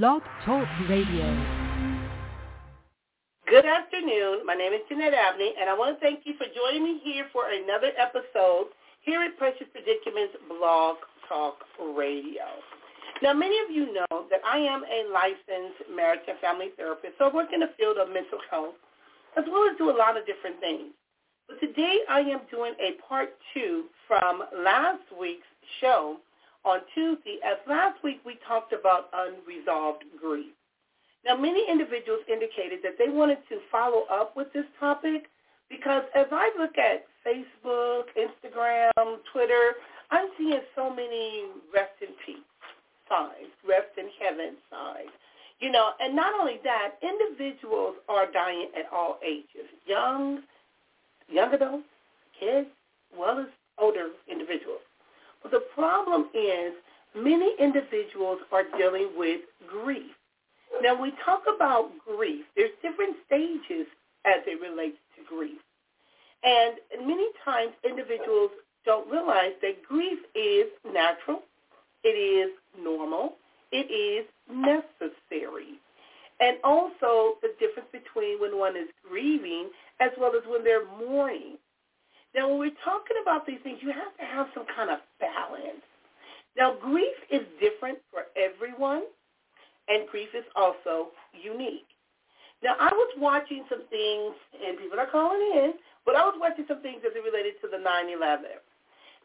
Blog Talk Radio. Good afternoon. My name is Jeanette Abney, and I want to thank you for joining me here for another episode here at Precious Predicaments Blog Talk Radio. Now, many of you know that I am a licensed marriage and family therapist, so I work in the field of mental health, as well as do a lot of different things. But today I am doing a part two from last week's show on Tuesday, as last week we talked about unresolved grief. Now, many individuals indicated that they wanted to follow up with this topic because as I look at Facebook, Instagram, Twitter, I'm seeing so many rest in peace signs, rest in heaven signs. You know, and not only that, individuals are dying at all ages, young, young adults, kids, well as older individuals. The problem is many individuals are dealing with grief. Now, we talk about grief. There's different stages as it relates to grief. And many times individuals don't realize that grief is natural. It is normal. It is necessary. And also the difference between when one is grieving as well as when they're mourning. Now, when we're talking about these things, you have to have some kind of balance. Now, grief is different for everyone, and grief is also unique. Now, I was watching some things, and people are calling in, but I was watching some things as it related to the 9-11.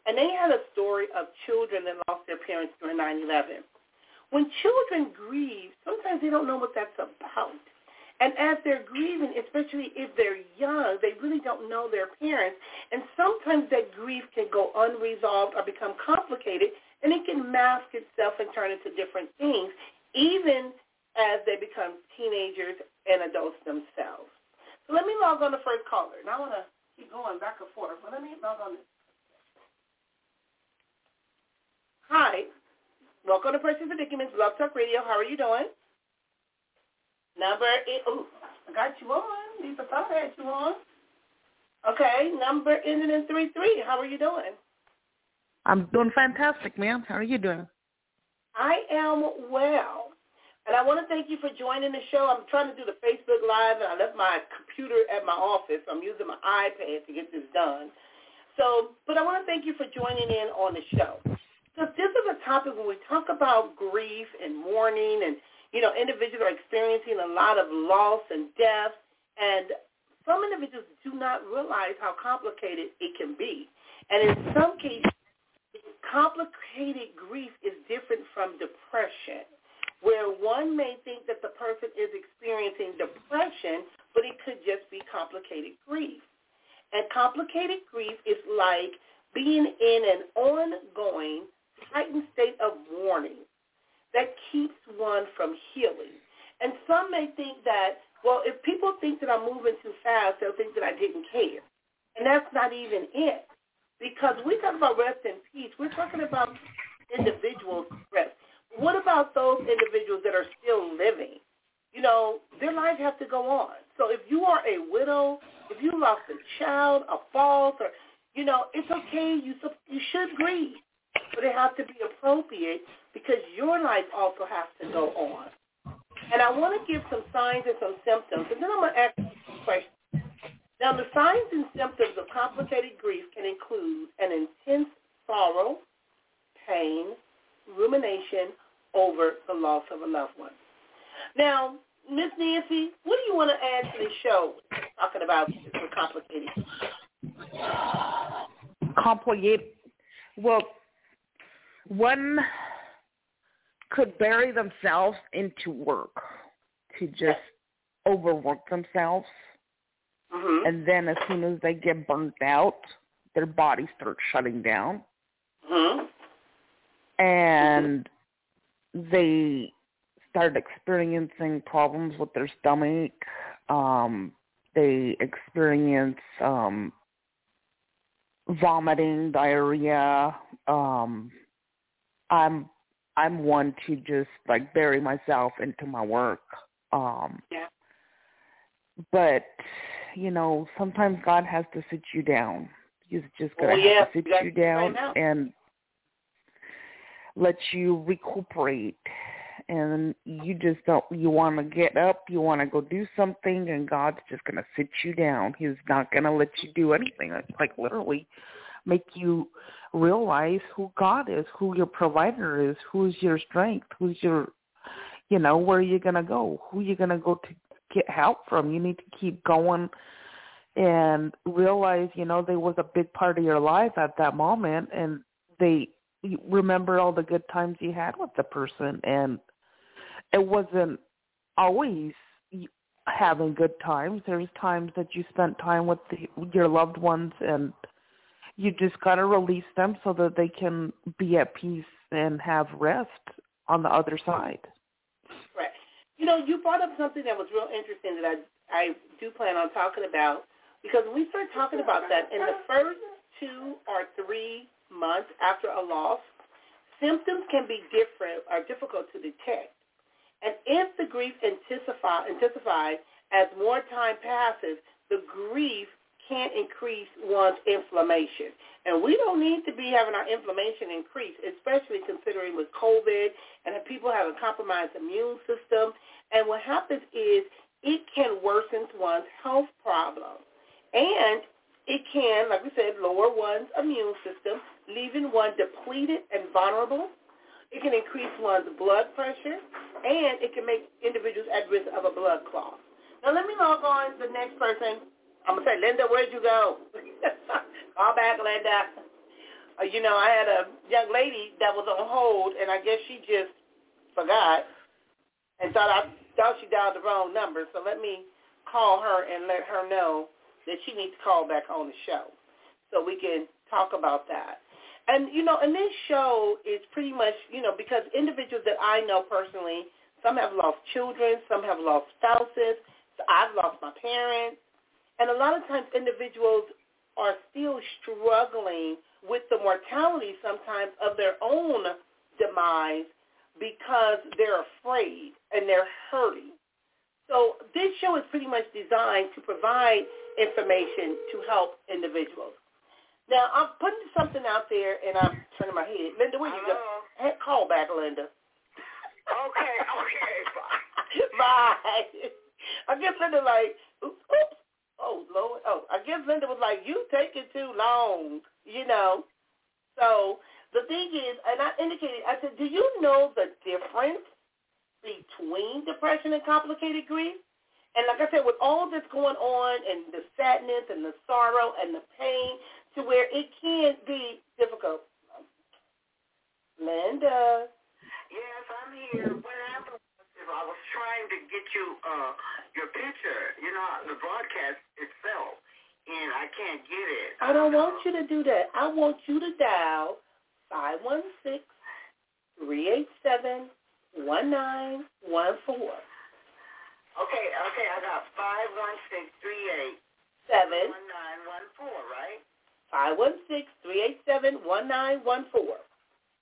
And they had a story of children that lost their parents during 9-11. When children grieve, sometimes they don't know what that's about. And as they're grieving, especially if they're young, they really don't know their parents. And sometimes that grief can go unresolved or become complicated, and it can mask itself and turn into different things, even as they become teenagers and adults themselves. So let me log on the first caller. And I want to keep going back and forth, but let me log on. Hi. Welcome to Precious Predicaments, Blog Talk Radio. How are you doing? Number eight. Oh, I got you on. Lisa thought I had you on. Okay, number ending in three three. How are you doing? I'm doing fantastic, ma'am. How are you doing? I am well. And I want to thank you for joining the show. I'm trying to do the Facebook Live, and I left my computer at my office. I'm using my iPad to get this done. So, but I want to thank you for joining in on the show. So this is a topic when we talk about grief and mourning and you know, individuals are experiencing a lot of loss and death, and some individuals do not realize how complicated it can be. And in some cases, complicated grief is different from depression, where one may think that the person is experiencing depression, but it could just be complicated grief. And complicated grief is like being in an ongoing heightened state of mourning that keeps one from healing. And some may think that, well, if people think that I'm moving too fast, they'll think that I didn't care. And that's not even it. Because we talk about rest in peace. We're talking about individuals rest. What about those individuals that are still living? You know, their life has to go on. So if you are a widow, if you lost a child, a fault, or, you know, it's okay. You, you should grieve. But it has to be appropriate because your life also has to go on. And I want to give some signs and some symptoms, and then I'm going to ask you some questions. Now, the signs and symptoms of complicated grief can include an intense sorrow, pain, rumination over the loss of a loved one. Now, Miss Nancy, what do you want to add to the show talking about complicated? Complicated. Well, one could bury themselves into work to just overwork themselves. Mm-hmm. And then as soon as they get burnt out, their body starts shutting down. Mm-hmm. And they start experiencing problems with their stomach. Um, they experience um, vomiting, diarrhea. Um, I'm I'm one to just like bury myself into my work. Um yeah. But you know, sometimes God has to sit you down. He's just gonna oh, yeah. have to sit you, you down and let you recuperate and you just don't you want to get up you want to go do something and god's just going to sit you down he's not going to let you do anything it's like literally make you realize who god is who your provider is who's your strength who's your you know where you're you going to go who you're going to go to get help from. You need to keep going and realize you know they was a big part of your life at that moment and they remember all the good times you had with the person and it wasn't always having good times. There's times that you spent time with the, your loved ones and you just got to release them so that they can be at peace and have rest on the other side right you know you brought up something that was real interesting that i i do plan on talking about because when we start talking about that in the first two or three months after a loss, symptoms can be different or difficult to detect. And if the grief intensify, intensifies as more time passes, the grief can increase one's inflammation. And we don't need to be having our inflammation increase, especially considering with COVID and if people have a compromised immune system. And what happens is it can worsen one's health problems. And it can, like we said, lower one's immune system, leaving one depleted and vulnerable. It can increase one's blood pressure, and it can make individuals at risk of a blood clot. Now let me log on the next person. I'm gonna say, Linda, where'd you go? Call back, Linda. Uh, you know, I had a young lady that was on hold, and I guess she just forgot and thought I thought she dialed the wrong number. So let me call her and let her know that she needs to call back on the show, so we can talk about that. And, you know, and this show is pretty much, you know, because individuals that I know personally, some have lost children, some have lost spouses, I've lost my parents. And a lot of times individuals are still struggling with the mortality sometimes of their own demise because they're afraid and they're hurting. So this show is pretty much designed to provide information to help individuals. Now I'm putting something out there, and I'm turning my head. Linda, where you go? Uh-huh. Hey, call back, Linda. Okay, okay, bye. bye. I guess Linda like, oops, oops. Oh Lord, oh, I guess Linda was like, you taking too long, you know. So the thing is, and I indicated, I said, do you know the difference between depression and complicated grief? And like I said, with all this going on and the sadness and the sorrow and the pain, to where it can be difficult. Linda. Yes, I'm here. What happened I was trying to get you uh, your picture, you know, the broadcast itself, and I can't get it. I don't want you to do that. I want you to dial five one six three eight seven one nine one four. Okay, okay, I got five one six three eight seven one nine one four, right? Five one six three eight seven one nine one four.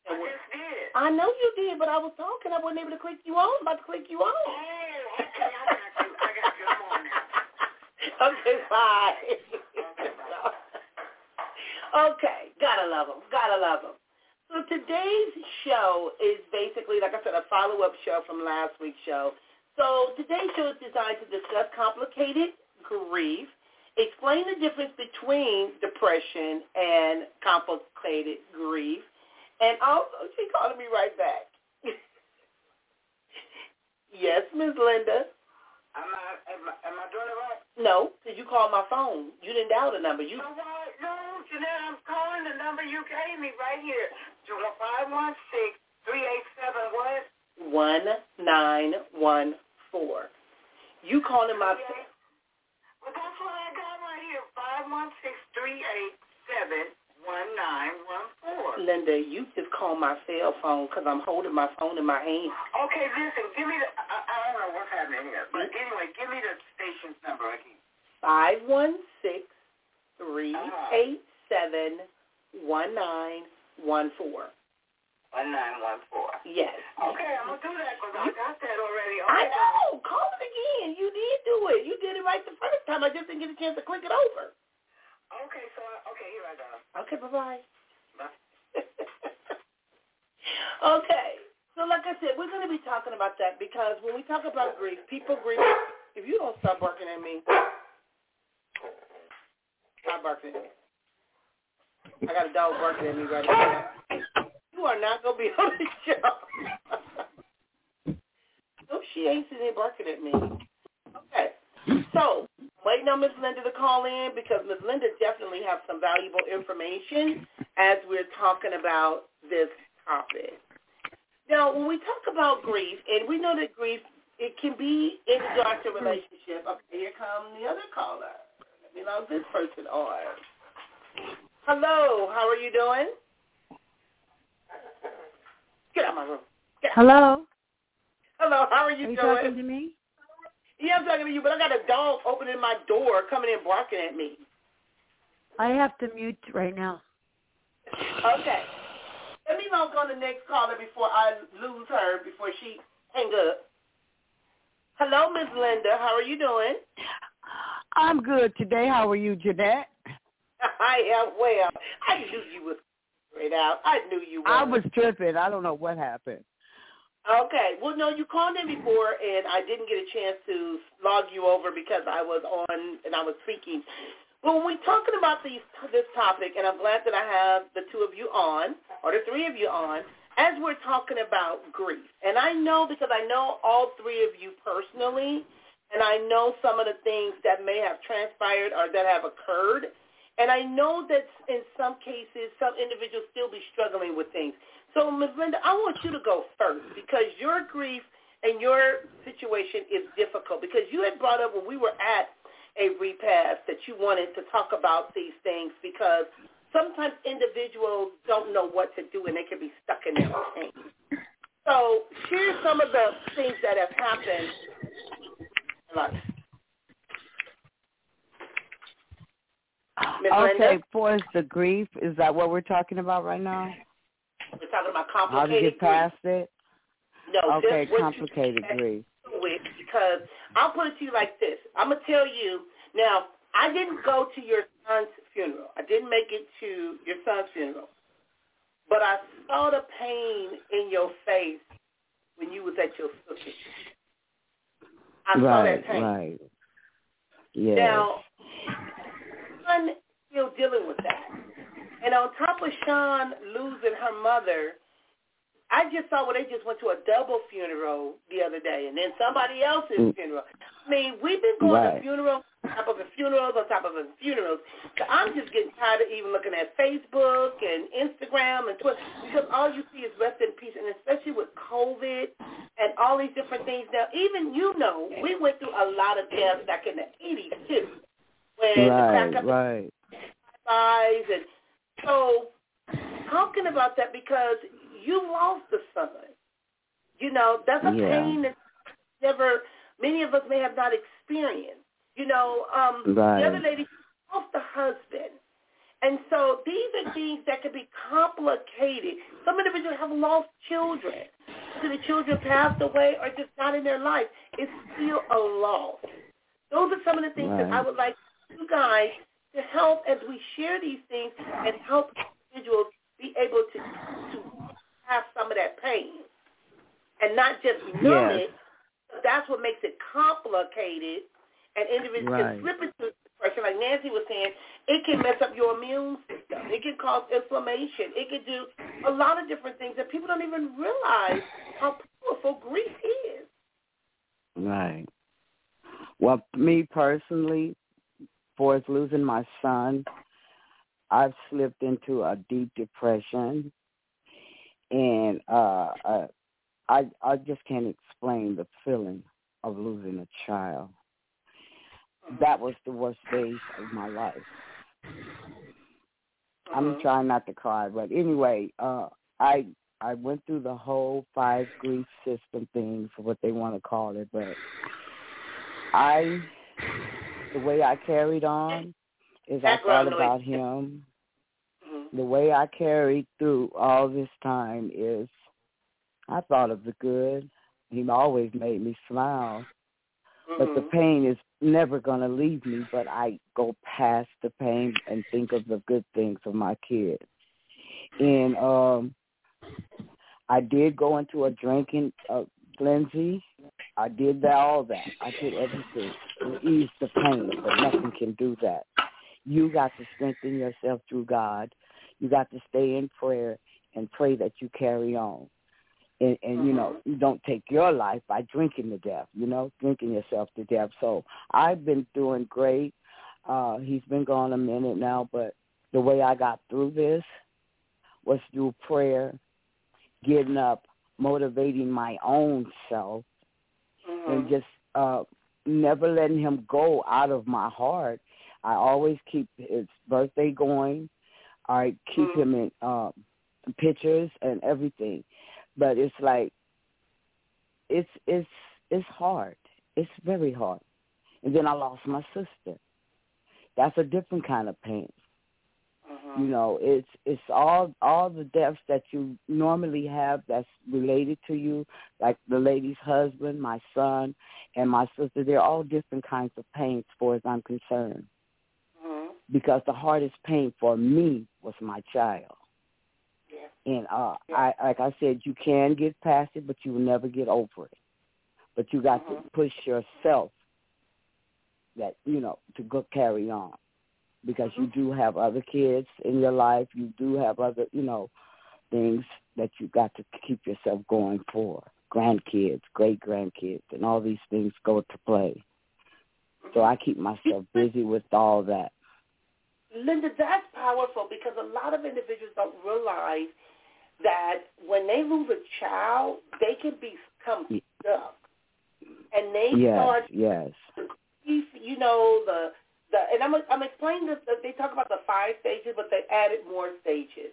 I just did. I know you did, but I was talking. I wasn't able to click you on. I'm about to click you on. Oh, okay, I got you. I got you. I'm on now. okay, bye. Okay, bye. okay, gotta love them. Gotta love them. So today's show is basically, like I said, a follow-up show from last week's show. So today's show is designed to discuss complicated grief explain the difference between depression and complicated grief. And also, she calling me right back. yes, Ms. Linda. Am I, am I, am I doing it right? No, because you called my phone. You didn't dial the number. You. No, no, Jeanette, I'm calling the number you gave me right here. 516-387 what? 1914. You calling my... Phone? Well, that's what I got right here. Five one six three eight seven one nine one four. Linda, you just called my cell phone because I'm holding my phone in my hand. Okay, listen. Give me the. I, I don't know what's happening here, but mm-hmm. anyway, give me the station's number again. Five one six three eight seven one nine one four. One nine one four. Yes. Okay, I'm gonna do that because I got that already. Okay. I know. Call it again. You did do it. You did it right the first time. I just didn't get a chance to click it over. Okay, so okay, here I go. Okay, bye bye. Okay. So like like I said, we're going to be talking about that because when we talk about grief, people grieve. If you don't stop barking at me, stop barking at me. I got a dog barking at me right now. You are not going to be on the show. no, she ain't sitting there barking at me. Okay. So, waiting on Miss Linda to call in because Miss Linda definitely has some valuable information as we're talking about this topic. Now, when we talk about grief, and we know that grief, it can be in a doctor relationship. Okay, here comes the other caller. Let me log this person on. Hello, how are you doing? Get out of my room. Hello. Hello, how are you, are you doing? talking to me? Yeah, I'm talking to you, but I got a dog opening my door, coming in barking at me. I have to mute right now. Okay. Let me log on the next caller before I lose her, before she hang up. Hello, Miss Linda. How are you doing? I'm good today. How are you, Jeanette? I am well. I knew you was straight out. I knew you were. I was tripping. I don't know what happened. Okay. Well, no, you called in before, and I didn't get a chance to log you over because I was on and I was speaking. Well, when we're talking about these, this topic, and I'm glad that I have the two of you on, or the three of you on, as we're talking about grief. And I know because I know all three of you personally, and I know some of the things that may have transpired or that have occurred. And I know that in some cases, some individuals still be struggling with things. So, Ms. Linda, I want you to go first because your grief and your situation is difficult because you had brought up when we were at a repast that you wanted to talk about these things because sometimes individuals don't know what to do and they can be stuck in their pain. So share some of the things that have happened. Ms. Okay, Linda, for the grief, is that what we're talking about right now? we're talking about complicated How to get past it? No, Okay, just what you complicated grief. With because I'll put it to you like this. I'm gonna tell you now. I didn't go to your son's funeral. I didn't make it to your son's funeral, but I saw the pain in your face when you was at your sister's. I saw right, that pain. right. Yes. Now, Sean still dealing with that, and on top of Sean losing her mother, I just saw where they just went to a double funeral the other day, and then somebody else's Mm. funeral. I mean, we've been going to funerals on top of the funerals on top of the funerals. So I'm just getting tired of even looking at Facebook and Instagram and Twitter because all you see is rest in peace, and especially with COVID and all these different things. Now, even you know, we went through a lot of deaths back in the 80s too, when the crack up right. and so talking about that because you lost a son. You know, that's a Yeah. pain that never many of us may have not experienced. You know, um Right. the other lady lost a husband. And so these are things that can be complicated. Some individuals have lost children. So the children passed away or just not in their life. It's still a loss. Those are some of the things that I would like you guys to help as we share these things and help individuals be able to to have some of that pain and not just numb Yes. it. That's what makes it complicated, and individuals Right. can slip into depression. Like Nancy was saying, it can mess up your immune system. It can cause inflammation. It can do a lot of different things that people don't even realize how powerful grief is. Right. Well, me personally, for losing my son, I've slipped into a deep depression, and uh, uh, I I just can't explain the feeling of losing a child. That was the worst days of my life. I'm Mhm. trying not to cry, but anyway, uh, I I went through the whole five grief system thing for what they want to call it, but I, the way I carried on is I Background thought about him. The way I carried through all this time is I thought of the good. He always made me smile, but the Mhm. pain is never going to leave me, but I go past the pain and think of the good things of my kids. And um I did go into a drinking uh, frenzy. I did that, all that. I did everything to ease the pain, but nothing can do that. You got to strengthen yourself through God. You got to stay in prayer and pray that you carry on. And, and you know, Mm-hmm. you don't take your life by drinking to death, you know, drinking yourself to death. So I've been doing great. Uh, he's been gone a minute now, but the way I got through this was through prayer, getting up, motivating my own self, Mhm. and just uh never letting him go out of my heart. I always keep his birthday going. I keep Mhm. him in uh pictures and everything. But it's like it's it's it's hard. It's very hard. And then I lost my sister. That's a different kind of pain. Mhm. You know, it's it's all all the deaths that you normally have that's related to you, like the lady's husband, my son, and my sister. They're all different kinds of pain, as far as I'm concerned. Because the hardest pain for me was my child, Yeah. and uh, Yeah. I like I said, you can get past it, but you will never get over it. But you got Mhm. to push yourself that you know to go carry on because you do have other kids in your life. You do have other, you know, things that you got to keep yourself going for. Grandkids, great grandkids, and all these things go to play. So I keep myself busy with all that. Linda, that's powerful because a lot of individuals don't realize that when they lose a child, they can become stuck, and they Yes, start, yes, you know, the the. And I'm I'm explaining this. They talk about the five stages, but they added more stages.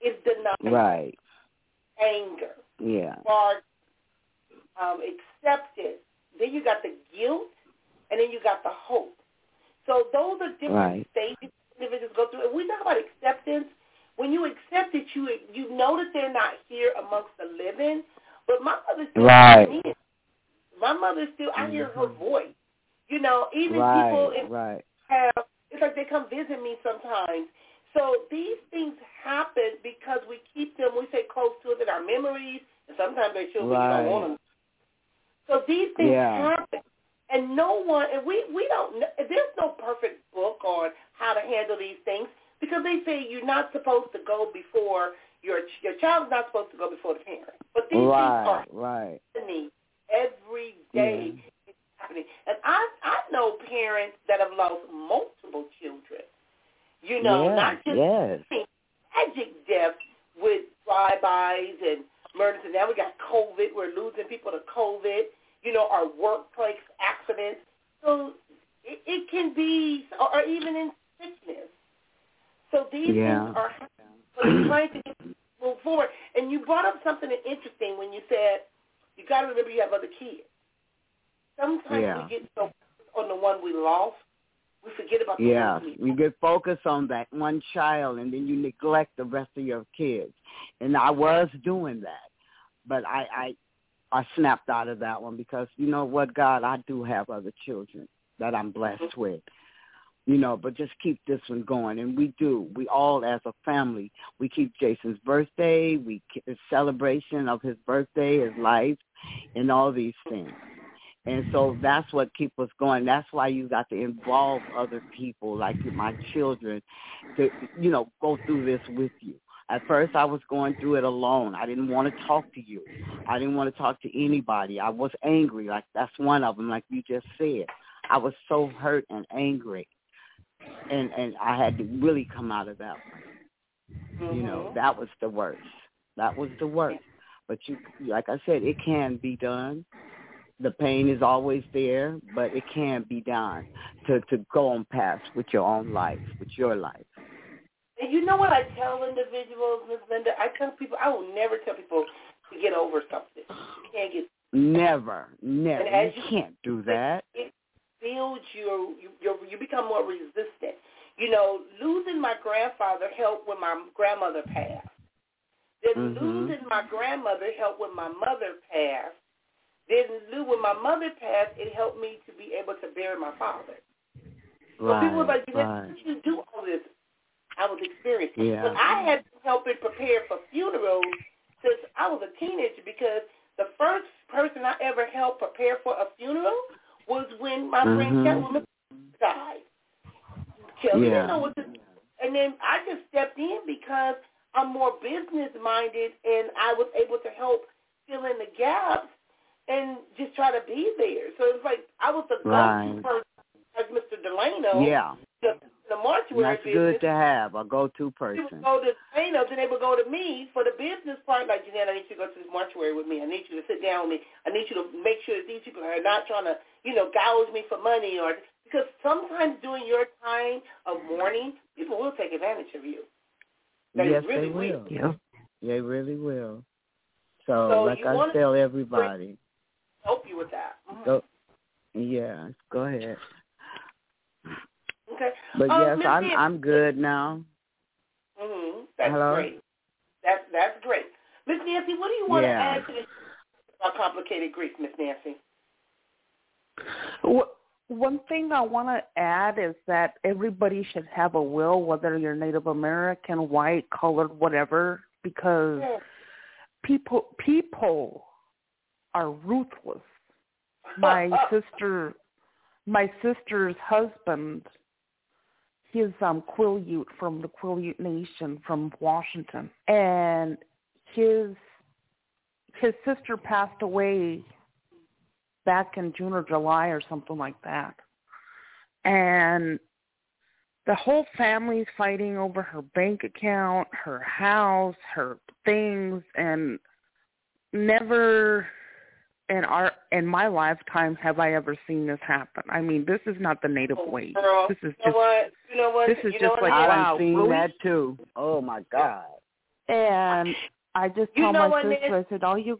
It's denial, right, anger, yeah, bargaining, um, acceptance. Then you got the guilt, and then you got the hope. So those are different Right. stages individuals go through. And we talk about acceptance. When you accept it, you you know that they're not here amongst the living. But my mother still Right. me. My mother still. I hear her mm-hmm. voice. You know, even people in right, have it's like they come visit me sometimes. So these things happen because we keep them, we stay close to us in our memories, and sometimes they show we Right. don't want them. So these things Yeah. happen, and no one, and we we don't. There's no perfect book on how to handle these things because they say you're not supposed to go before your your child's not supposed to go before the parent. But these things are right, right. happening every day. Yeah. It's happening, and I I know parents that have lost multiple children. You know, yes, not just yes, tragic deaths with drive-bys and murders, and now we got COVID. We're losing people to COVID. You know, our workplace accidents. So it, it can be, or, even in sickness. So these Yeah. things are happening. It's trying to get, move forward. And you brought up something interesting when you said you got to remember you have other kids. Sometimes Yeah. we get so on the one we lost, we forget about the Yeah, you get focused on that one child, and then you neglect the rest of your kids. And I was doing that, but I I I snapped out of that one because you know what, God, I do have other children that I'm blessed mm-hmm. with. You know, but just keep this one going, and we do. We all, as a family, we keep Jason's birthday, we the celebration of his birthday, his life, and all these things. And so that's what keeps us going. That's why you got to involve other people, like my children, to you know go through this with you. At first, I was going through it alone. I didn't want to talk to you. I didn't want to talk to anybody. I was angry. Like that's one of them. Like you just said, I was so hurt and angry, and and I had to really come out of that one. You know, Mhm. that was the worst. That was the worst. But you, like I said, it can be done. The pain is always there, but it can be done to to go on past with your own life, with your life. And you know what I tell individuals, Miss Linda? I tell people I will never tell people to get over something. You can't get Never, never. And as You you- can't do that. it builds your you you you become more resistant. You know, losing my grandfather helped when my grandmother passed. Then Mhm. losing my grandmother helped when my mother passed. Then when my mother passed, it helped me to be able to bury my father. So people were Right, like, "How right. did you do all this?" I was experiencing. Yeah. When I had to help and prepare for funerals, since I was a teenager because the first person I ever helped prepare for a funeral was when my friend Mhm. Catwoman died. Kelly Yeah. didn't know what to do. And then I just stepped in because I'm more business minded and I was able to help fill in the gaps and just try to be there. So it's like I was the go-to Right. person as Mr. Delano. Yeah. The, the mortuary That's business. good to have a go-to person. They would person. go to Delano, then they would go to me for the business part. Like, Jeanette, I need you to go to this mortuary with me. I need you to sit down with me. I need you to make sure that these people are not trying to, you know, gouge me for money or because sometimes during your time of mourning, people will take advantage of you. They yes, really they will. Yeah. They really will. So, So like I tell everybody, Help you with that. Mhm. go. Yeah, go ahead. Okay. But Um, yes, Miss I'm I'm good now. hmm That's Hello? great. That's that's great. Miss Nancy, what do you want Yeah. to add to this about complicated grief, Miss Nancy? Wh- One thing I want to add is that everybody should have a will, whether you're Native American, white, colored, whatever, because Yeah. people people are ruthless. My sister, my sister's husband, he's um Quileute from the Quileute Nation from Washington, and his his sister passed away back in June or July or something like that. And the whole family's fighting over her bank account, her house, her things and never in our in my lifetime have I ever seen this happen. I mean, this is not the native oh, way. Oh, Girl, This is you know just what? You know what? this is you know just what, like, Nancy? I've wow, seen really? that too. Oh my God. And I just You told my sister, Nancy? I said, all you,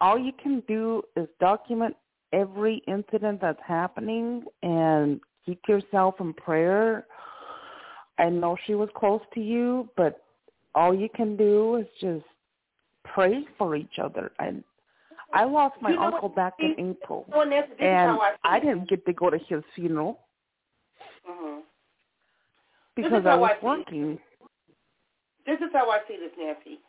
all you can do is document every incident that's happening and keep yourself in prayer. I know she was close to you, but all you can do is just pray for each other. And I lost my You know uncle back in April, You know what, Nancy? This is and how I, I didn't get to go to his funeral Mhm. because I was I working. This is how I see this, Nancy.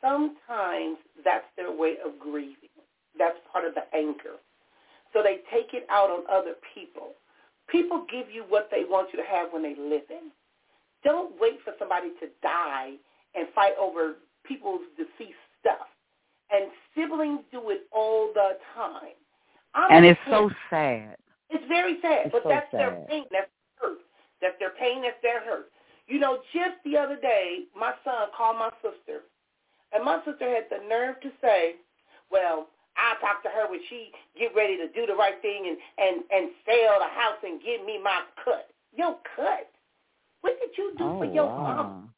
Sometimes that's their way of grieving. That's part of the anger. So they take it out on other people. People give you what they want you to have when they live in. Don't wait for somebody to die and fight over people's deceased stuff. And siblings do it time. I'm And it's so sad. It's very sad, It's but so that's their pain. That's their hurt. That's their pain. That's their hurt. You know, just the other day, my son called my sister, and my sister had the nerve to say, "Well, I'll talk to her when she get ready to do the right thing and and and sell the house and give me my cut." Your cut? What did you do Oh for your wow. mama?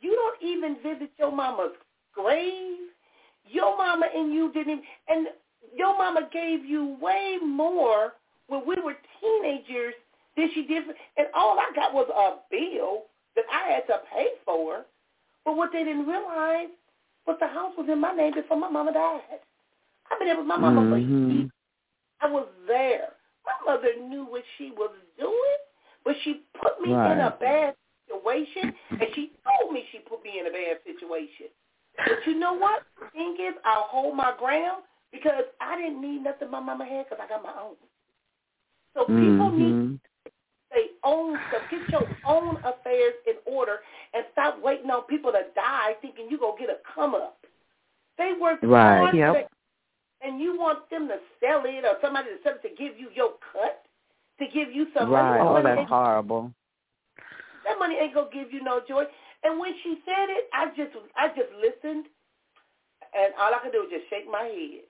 You don't even visit your mama's grave. Your mama and you didn't, and your mama gave you way more when we were teenagers than she did. And all I got was a bill that I had to pay for. But what they didn't realize was the house was in my name before my mama died. I've been there with my mama for Mhm. years. I was there. My mother knew what she was doing, but she put me in a bad situation, and she told me she put me in a bad situation. But you know what? The thing is, I'll hold my ground because I didn't need nothing my mama had because I got my own. So people need Mhm. their own stuff. Get your own affairs in order and stop waiting on people to die thinking you're going to get a come up. They work Right. hard Yep. and you want them to sell it or somebody to sell it to give you your cut, to give you some Right. money. Oh, that's horrible. That money ain't gonna give you no joy. And when she said it, I just I just listened, and all I could do was just shake my head,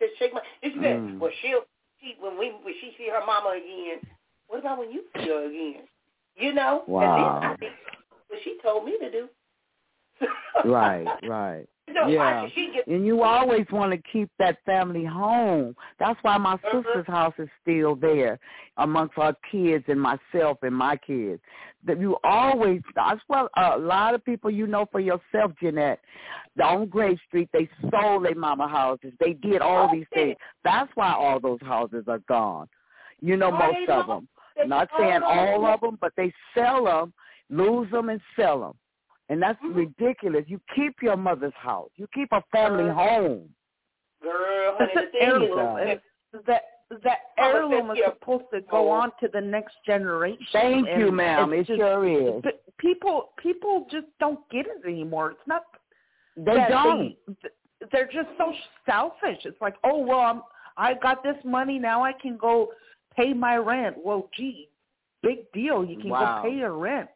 just shake my. She said, Mm. "Well, she'll she, when we when she see her mama again. What about when you see her again? You know? Wow. And then I think what she told me to do. Right, right. Know, Yeah. why get And you always want to keep that family home. That's why my Uh-huh. sister's house is still there amongst our kids and myself and my kids. That you always, that's what a lot of people you know for yourself, Jeanette. On Gray Street, they sold their mama houses. They did all Oh, these things. That's why all those houses are gone. You know, most of them. Not saying all of them, but they sell them, lose them, and sell them. And that's Mhm. ridiculous. You keep your mother's house. You keep a family home. Girl, honey, the thing heirloom. is, that that heirloom is supposed to go on to the next generation. Thank and you, ma'am. It just- sure is. But people people just don't get it anymore. It's not They don't. They, they're just so selfish. It's like, oh well, I'm, I got this money now. I can go pay my rent. Well, gee, big deal. You can Wow. go pay your rent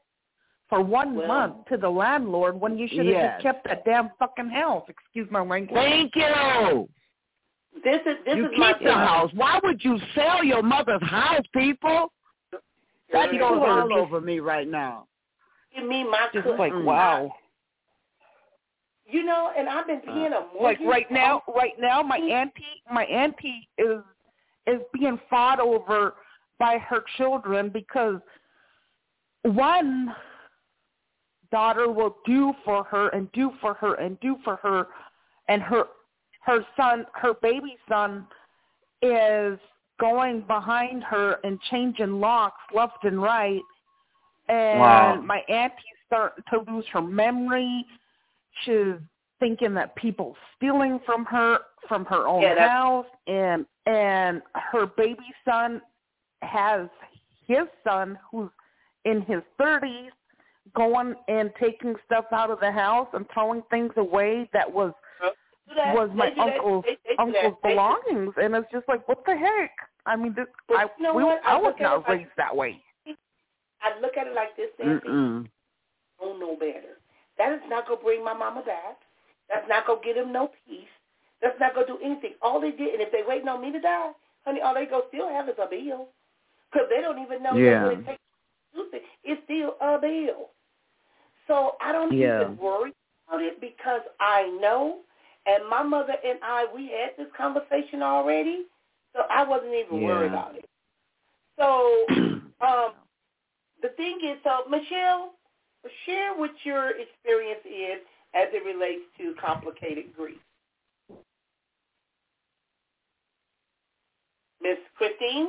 for one Well- month to the landlord when you should have Yes. just kept that damn fucking house. Excuse my language. Thank you. this is this you is keep my the thing. house. Why would you sell your mother's house, people? That Girl, goes People are all just- over me right now. Give me my Just cook. like wow. You know, and I've been paying a uh, like mortgage. right now right now my auntie my auntie is is being fought over by her children because one daughter will do for her and do for her and do for her. And her her son her baby son is going behind her and changing locks left and right. And Wow. my auntie's starting to lose her memory. She's thinking that people stealing from her from her own Yeah, house. And and her baby son has his son who's in his thirties going and taking stuff out of the house and throwing things away that was that. was my They uncle's They- they uncle's belongings and it's just like what the heck i mean this But i you know we. I i was look at it not like- that way I look at it like this. Mm-mm. Don't know better. That is not gonna bring my mama back. That's not gonna get him no peace. That's not gonna do anything. All they did, and if they waiting on me to die, honey, all they go still have is a bill, because they don't even know Yeah. that when it takes to do things, it's still a bill. So I don't Yeah. even worry about it because I know, and my mother and I, we had this conversation already, so I wasn't even worried about it. So um, the thing is, so Michelle, share what your experience is as it relates to complicated grief. Miss Christine,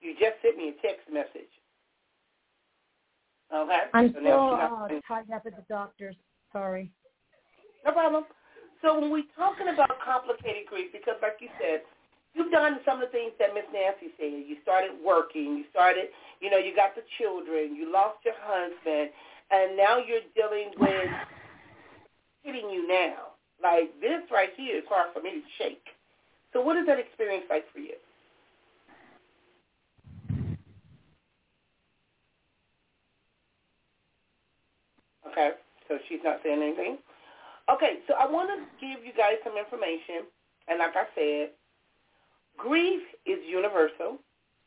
you just sent me a text message. Okay. I'm So still uh, tied up at the doctor's. Sorry. No problem. So when we're talking about complicated grief, because like you said, you've done some of the things that Miss Nancy said. You started working. You started, you know, you got the children. You lost your husband, and now you're dealing with hitting you now. Like this right here is hard for me to shake. So what is that experience like for you? Okay, so she's not saying anything. Okay, so I want to give you guys some information. And like I said, grief is universal.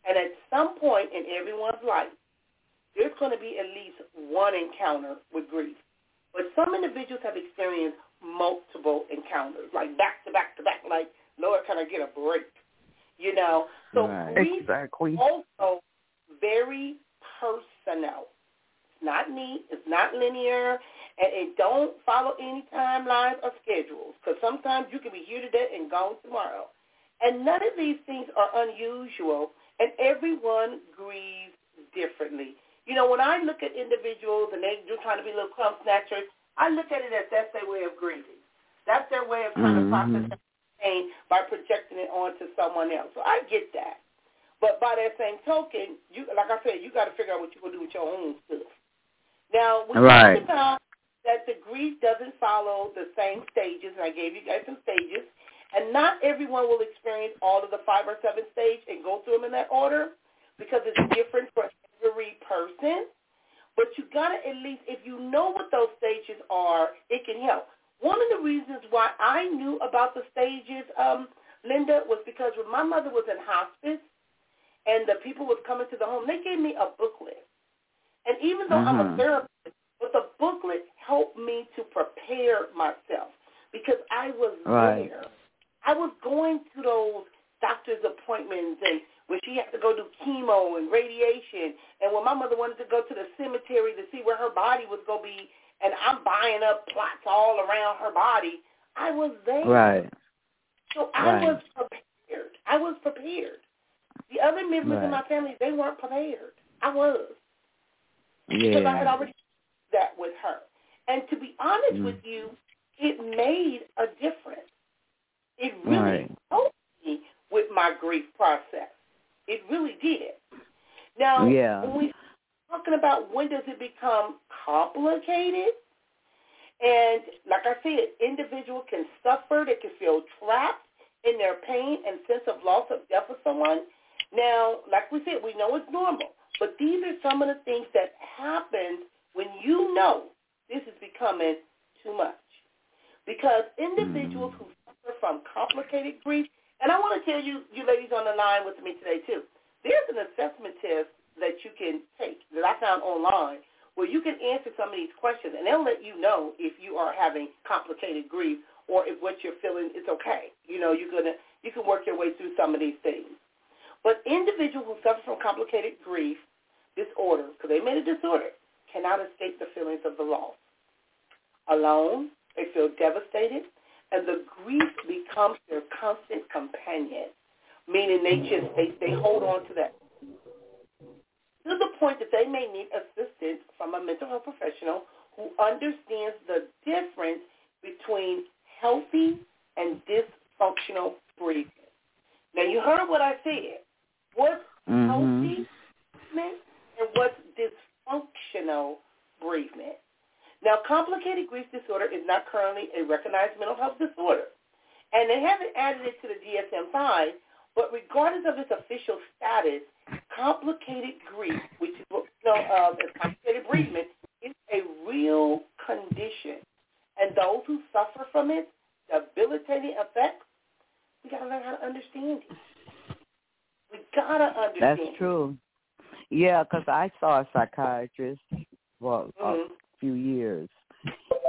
And at some point in everyone's life, there's going to be at least one encounter with grief. But some individuals have experienced multiple encounters, like back to back to back, like, Lord, can I get a break? You know? So Right. grief exactly also very personal. Not neat. It's not linear. And it don't follow any timelines or schedules because sometimes you can be here today and gone tomorrow. And none of these things are unusual, and everyone grieves differently. You know, when I look at individuals and they, they're trying to be little crumb snatchers, I look at it as that's their way of grieving. That's their way of trying Mhm. to process pain by projecting it onto someone else. So I get that. But by that same token, you like I said, you got to figure out what you're gonna do with your own stuff. Now, we Right. talked about that the grief doesn't follow the same stages, and I gave you guys some stages, and not everyone will experience all of the five or seven stage and go through them in that order because it's different for every person. But you gotta at least, if you know what those stages are, it can help. One of the reasons why I knew about the stages, um, Linda, was because when my mother was in hospice and the people was coming to the home, they gave me a booklet. And even though I'm a Mhm. therapist, but the booklet helped me to prepare myself because I was Right. there. I was going to those doctor's appointments and when she had to go do chemo and radiation and when my mother wanted to go to the cemetery to see where her body was going to be and I'm buying up plots all around her body, I was there. Right. So I Right. was prepared. I was prepared. The other members in Right. my family, they weren't prepared. I was. Because I had already that with her. And to be honest Mm. with you, it made a difference. It really Right. helped me with my grief process. It really did. Now, Yeah. when we talking about when does it become complicated, and like I said, individual can suffer, they can feel trapped in their pain and sense of loss of death of someone. Now, like we said, we know it's normal, but these are some of the things that happen when you know this is becoming too much. Because individuals hmm. who suffer from complicated grief, and I want to tell you, you ladies on the line with me today too, there's an assessment test that you can take that I found online where you can answer some of these questions, and they'll let you know if you are having complicated grief or if what you're feeling is okay. You know, you're gonna you can work your way through some of these things. But individuals who suffer from complicated grief disorder, because they made a disorder, cannot escape the feelings of the loss. Alone, they feel devastated, and the grief becomes their constant companion, meaning they just they, they hold on to that to the point that they may need assistance from a mental health professional who understands the difference between healthy and dysfunctional grief. Now you heard what I said. What's Mhm. healthy breathing and what's dysfunctional breathing? Now, complicated grief disorder is not currently a recognized mental health disorder, and they haven't added it to the DSM-5. But regardless of its official status, complicated grief, which is what we know of as complicated bereavement, is a real condition, and those who suffer from it, debilitating effects, we gotta learn how to understand it. We gotta understand. That's true. Yeah, 'cause I saw a psychiatrist for a Mhm. few years,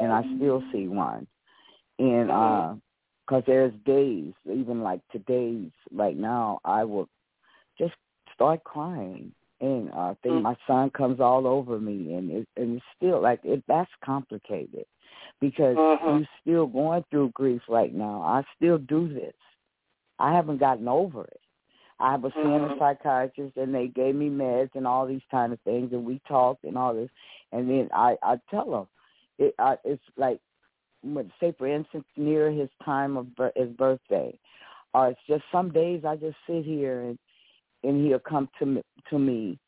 and I still see one. And Mhm. uh 'cause there's days, even like today's, right now, I will just start crying, and uh, I think Mhm. my son comes all over me, and it, and it's still like it. That's complicated because Mhm. you're still going through grief right now. I still do this. I haven't gotten over it. I was seeing a Mhm. psychiatrist and they gave me meds and all these kind of things and we talked and all this and then I I tell them it I, it's like when say for instance near his time of bir- his birthday or it's just some days I just sit here and and he'll come to me to me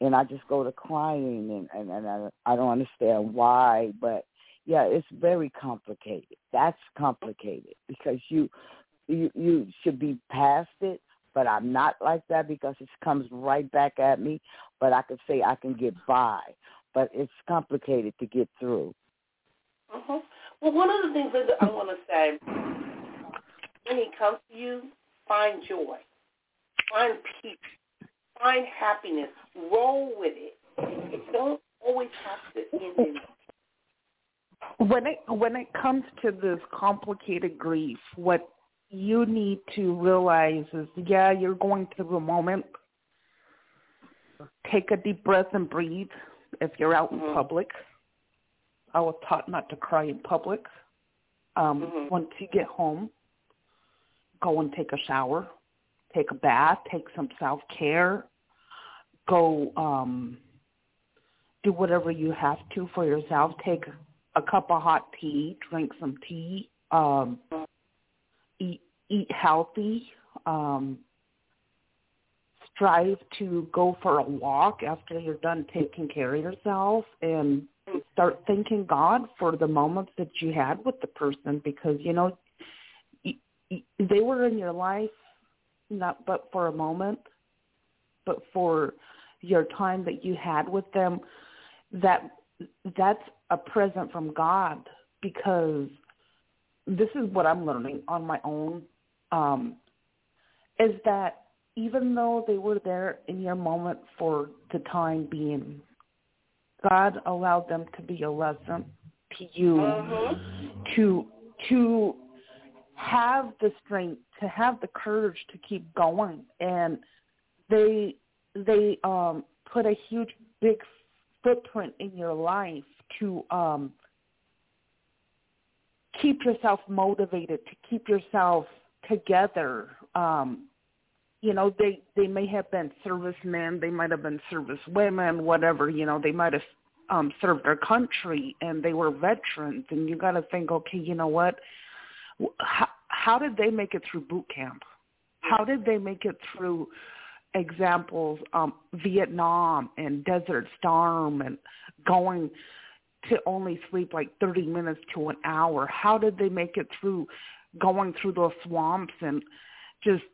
and I just go to crying and and, and I, I don't understand why but yeah it's very complicated that's complicated because you you you should be past it but I'm not like that because it comes right back at me. But I could say I can get by, but it's complicated to get through. hmm Well, one of the things that I want to say, when he comes to you, find joy, find peace, find happiness, roll with it. You don't always have to end in when it when it comes to this complicated grief, what you need to realize is, yeah, you're going through a moment. Take a deep breath and breathe. If you're out in Mhm. public, I was taught not to cry in public. Um, Mhm. Once you get home, go and take a shower, take a bath, take some self care, go um, do whatever you have to for yourself. Take a cup of hot tea, drink some tea, um, eat eat healthy, um, strive to go for a walk after you're done taking care of yourself, and start thanking God for the moments that you had with the person because you know they were in your life not but for a moment, but for your time that you had with them. That that's a present from God because this is what I'm learning on my own um, is that even though they were there in your moment for the time being, God allowed them to be a lesson to you Mhm. to to have the strength, to have the courage to keep going, and they they um, put a huge big footprint in your life to um, keep yourself motivated, to keep yourself together. Um, you know, they they may have been servicemen, they might have been service women, whatever. You know, they might have um served their country and they were veterans and you got to think okay you know what how, how did they make it through boot camp how did they make it through examples um Vietnam and Desert Storm and going to only sleep like 30 minutes to an hour how did they make it through going through those swamps and just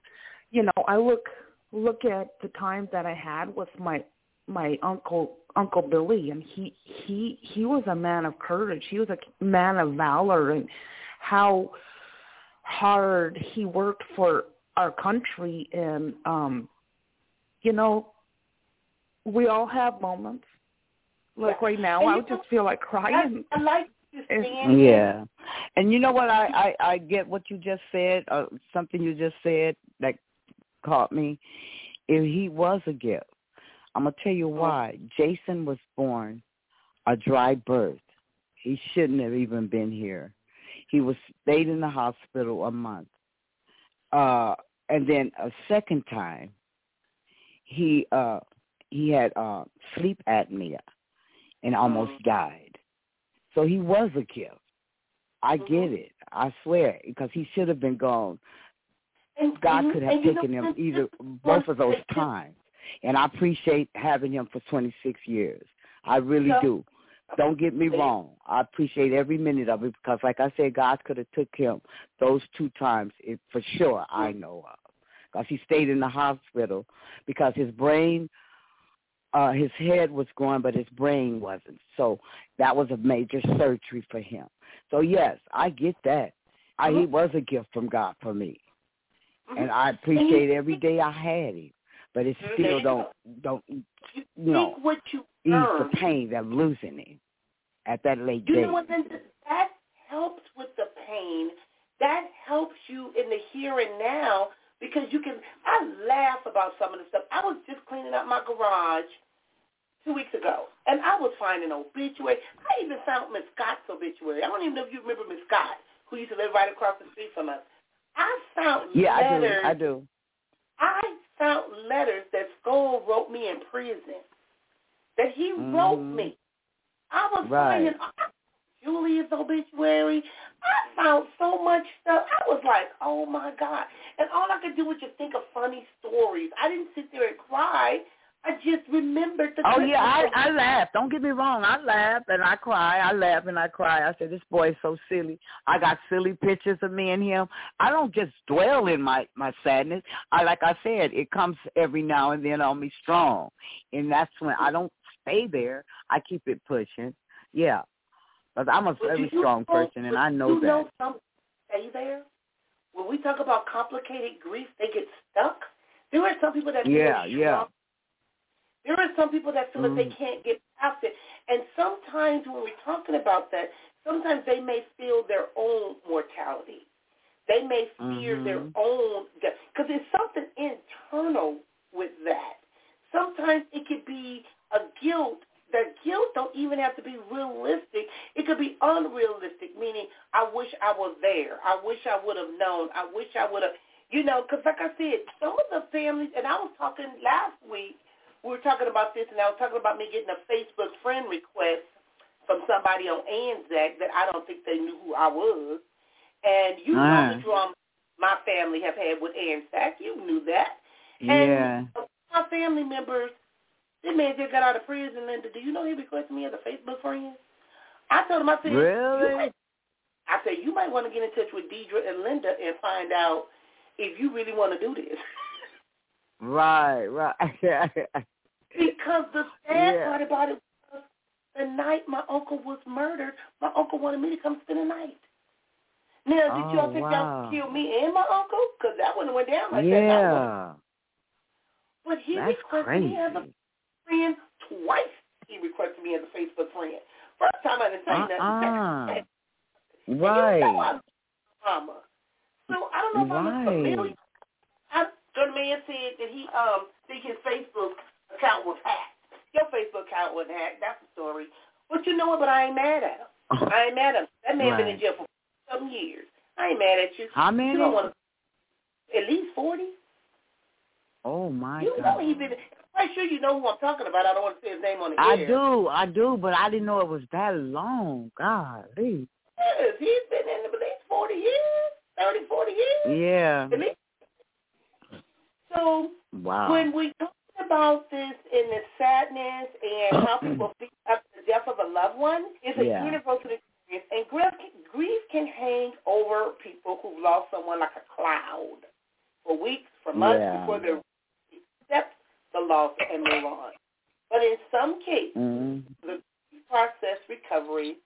you know I look look at the time that I had with my my uncle Uncle Billy and he he he was a man of courage. He was a man of valor and how hard he worked for our country and um you know we all have moments like yeah. right now and I just feel like crying. I, I like yeah, and you know what? I I I get what you just said. Uh, something you just said that caught me. If he was a gift, I'm gonna tell you why. Jason was born a dry birth. He shouldn't have even been here. He was stayed in the hospital a month. Uh and then a second time he uh he had uh sleep apnea and almost mm-hmm. died. So he was a gift. I mm-hmm. get it. I swear, because he should have been gone. And, God and, could have taken him either both of those times. And I appreciate having him for 26 years. I really do. Don't get me wrong. I appreciate every minute of it because, like I said, God could have took him those two times for sure. I know of because he stayed in the hospital because his brain, uh, his head was growing, but his brain wasn't. So that was a major surgery for him. So yes, I get that. I, he mm-hmm. was a gift from God for me, mm-hmm. and I appreciate every day I had him but it mm-hmm. still don't don't you know what you ease the pain of losing him at that late you date. know what? That helps with the pain. That helps you in the here and now because you can. I laugh about some of the stuff. I was just cleaning up my garage two weeks ago, and I was finding obituary. I even found Miss Scott's obituary. I don't even know if you remember Miss Scott, who used to live right across the street from us. I found yeah, letters. I do. I do. I found letters that Skoll wrote me in prison. That he mm. wrote me. I was right. finding Julia's obituary. I found so much stuff. I was like, oh my God. And all I could do was just think of funny stories. I didn't sit there and cry. I just remembered the. Oh yeah, I I laugh. Don't get me wrong. I laugh and I cry. I laugh and I cry. I said, this boy is so silly. I got silly pictures of me and him. I don't just dwell in my my sadness. I like I said, it comes every now and then on me strong, and that's when I don't stay there. I keep it pushing. Yeah, because I'm a very strong person, and I know you that. Know some stay there. When we talk about complicated grief, they get stuck. There are some people that yeah, yeah. There are some people that feel mm. that they mm. can't get past it. And sometimes when we're talking about that, sometimes they may feel their own mortality. They may fear mm-hmm. their own death. Because there's something internal with that. Sometimes it could be a guilt. The guilt don't even have to be realistic. It could be unrealistic, meaning I wish I was there. I wish I would have known. I wish I would have, you know, because like I said, some of the families, and I was talking last week we were talking about this, and I was talking about me getting a Facebook friend request from somebody on Anzac that I don't think they knew who I was. And you know the drama my family have had with Anzac. You knew that. Yeah. And my family members, this man just got out of prison, Linda. Do you know he requested me as a Facebook friend? I told him, I said, really? Might, I said, you might want to get in touch with Deidre and Linda and find out if you really want to do this. Right, right. because the sad yeah. part about it was the night my uncle was murdered, my uncle wanted me to come spend the night. Now, did oh, y'all think wow. y'all could kill me and my uncle? Because that wouldn't have went down like yeah. that. Yeah. But he That's requested crazy. me as a friend twice. He requested me as a Facebook friend. First time I didn't say uh-uh. nothing. Right. You know I'm mama. So I don't know if right. I'm familiar the man said that he um think his Facebook account was hacked. Your Facebook account wasn't hacked. That's the story. But you know what? But I ain't mad at him. I ain't mad at him. That man right. been in jail for some years. I ain't mad at you. How many? You don't want to, at least forty. Oh my you God. know he been. I'm sure you know who I'm talking about. I don't want to say his name on the I air. do, I do, but I didn't know it was that long. Golly. Yes, he's been in at least 40 years, 30, 40 years. Yeah. At least. So Wow. when we talk about this in the sadness and how people feel after the death of a loved one, it's a Yeah. universal experience. And grief, grief can hang over people who've lost someone like a cloud for weeks, for months Yeah. before they accept the loss and move on. But in some cases, mm the process recovery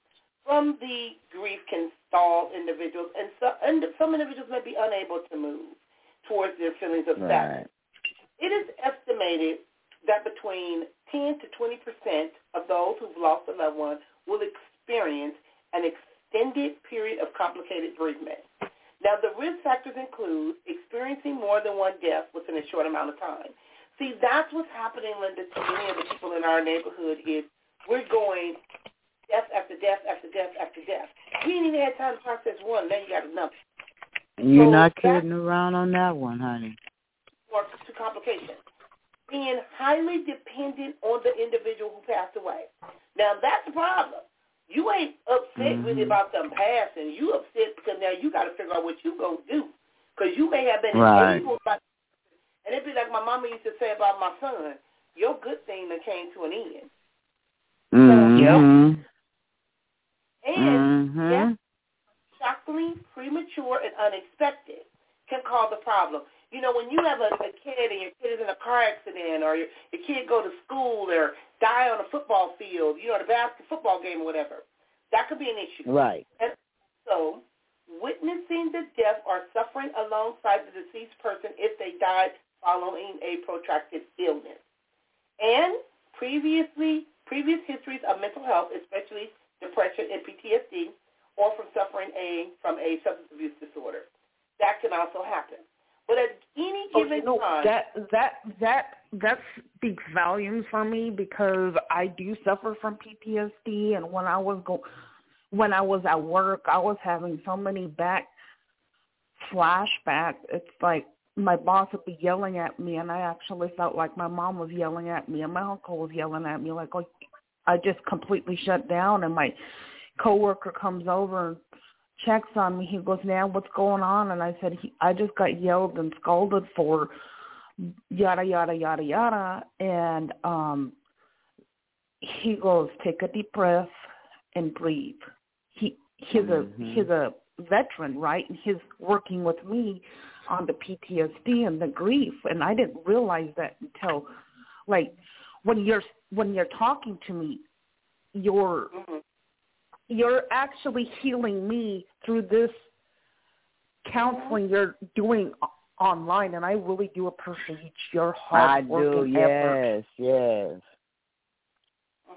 from the grief can stall individuals, and, so, and some individuals may be unable to move towards their feelings of sadness. Right. It is estimated that between 10 to 20 percent of those who've lost a loved one will experience an extended period of complicated bereavement. Now, the risk factors include experiencing more than one death within a short amount of time. See, that's what's happening, Linda, to many of the people in our neighborhood is we're going death after death after death after death. We ain't even had time to process one. Now you got another. You're So not kidding around on that one, honey. or to complications. Being highly dependent on the individual who passed away. Now that's the problem. You ain't upset really Mhm. about them passing. You upset because now you got to figure out what you gonna do. Because you may have been Right. enabled by, and it'd be like my mama used to say about my son. Your good thing that came to an end, Mm-hmm. and Mm-hmm. death, shockingly premature and unexpected, can cause a problem. You know, when you have a, a kid and your kid is in a car accident or your, your kid go to school or die on a football field, you know, the basketball football game or whatever, that could be an issue. Right. And so witnessing the death or suffering alongside the deceased person if they died following a protracted illness. And previously, previous histories of mental health, especially depression and PTSD, or from suffering a from a substance abuse disorder. That can also happen. But at any Oh, given you know, time, that that that that speaks volumes for me because I do suffer from PTSD, and when I was go, when I was at work, I was having so many back flashbacks. It's like my boss would be yelling at me, and I actually felt like my mom was yelling at me, and my uncle was yelling at me. Like, like I just completely shut down, and my coworker comes over and checks on me. He goes, "Now, what's going on?" And I said, he, "I just got yelled and scolded for yada yada yada yada." And um he goes, "Take a deep breath and breathe." He he's Mhm. a he's a veteran, right? And he's working with me on the PTSD and the grief, and I didn't realize that until like when you're when you're talking to me, you're Mhm. You're actually healing me through this counseling you're doing o- online, and I really do appreciate your hard I work do. and effort. Yes. Yes.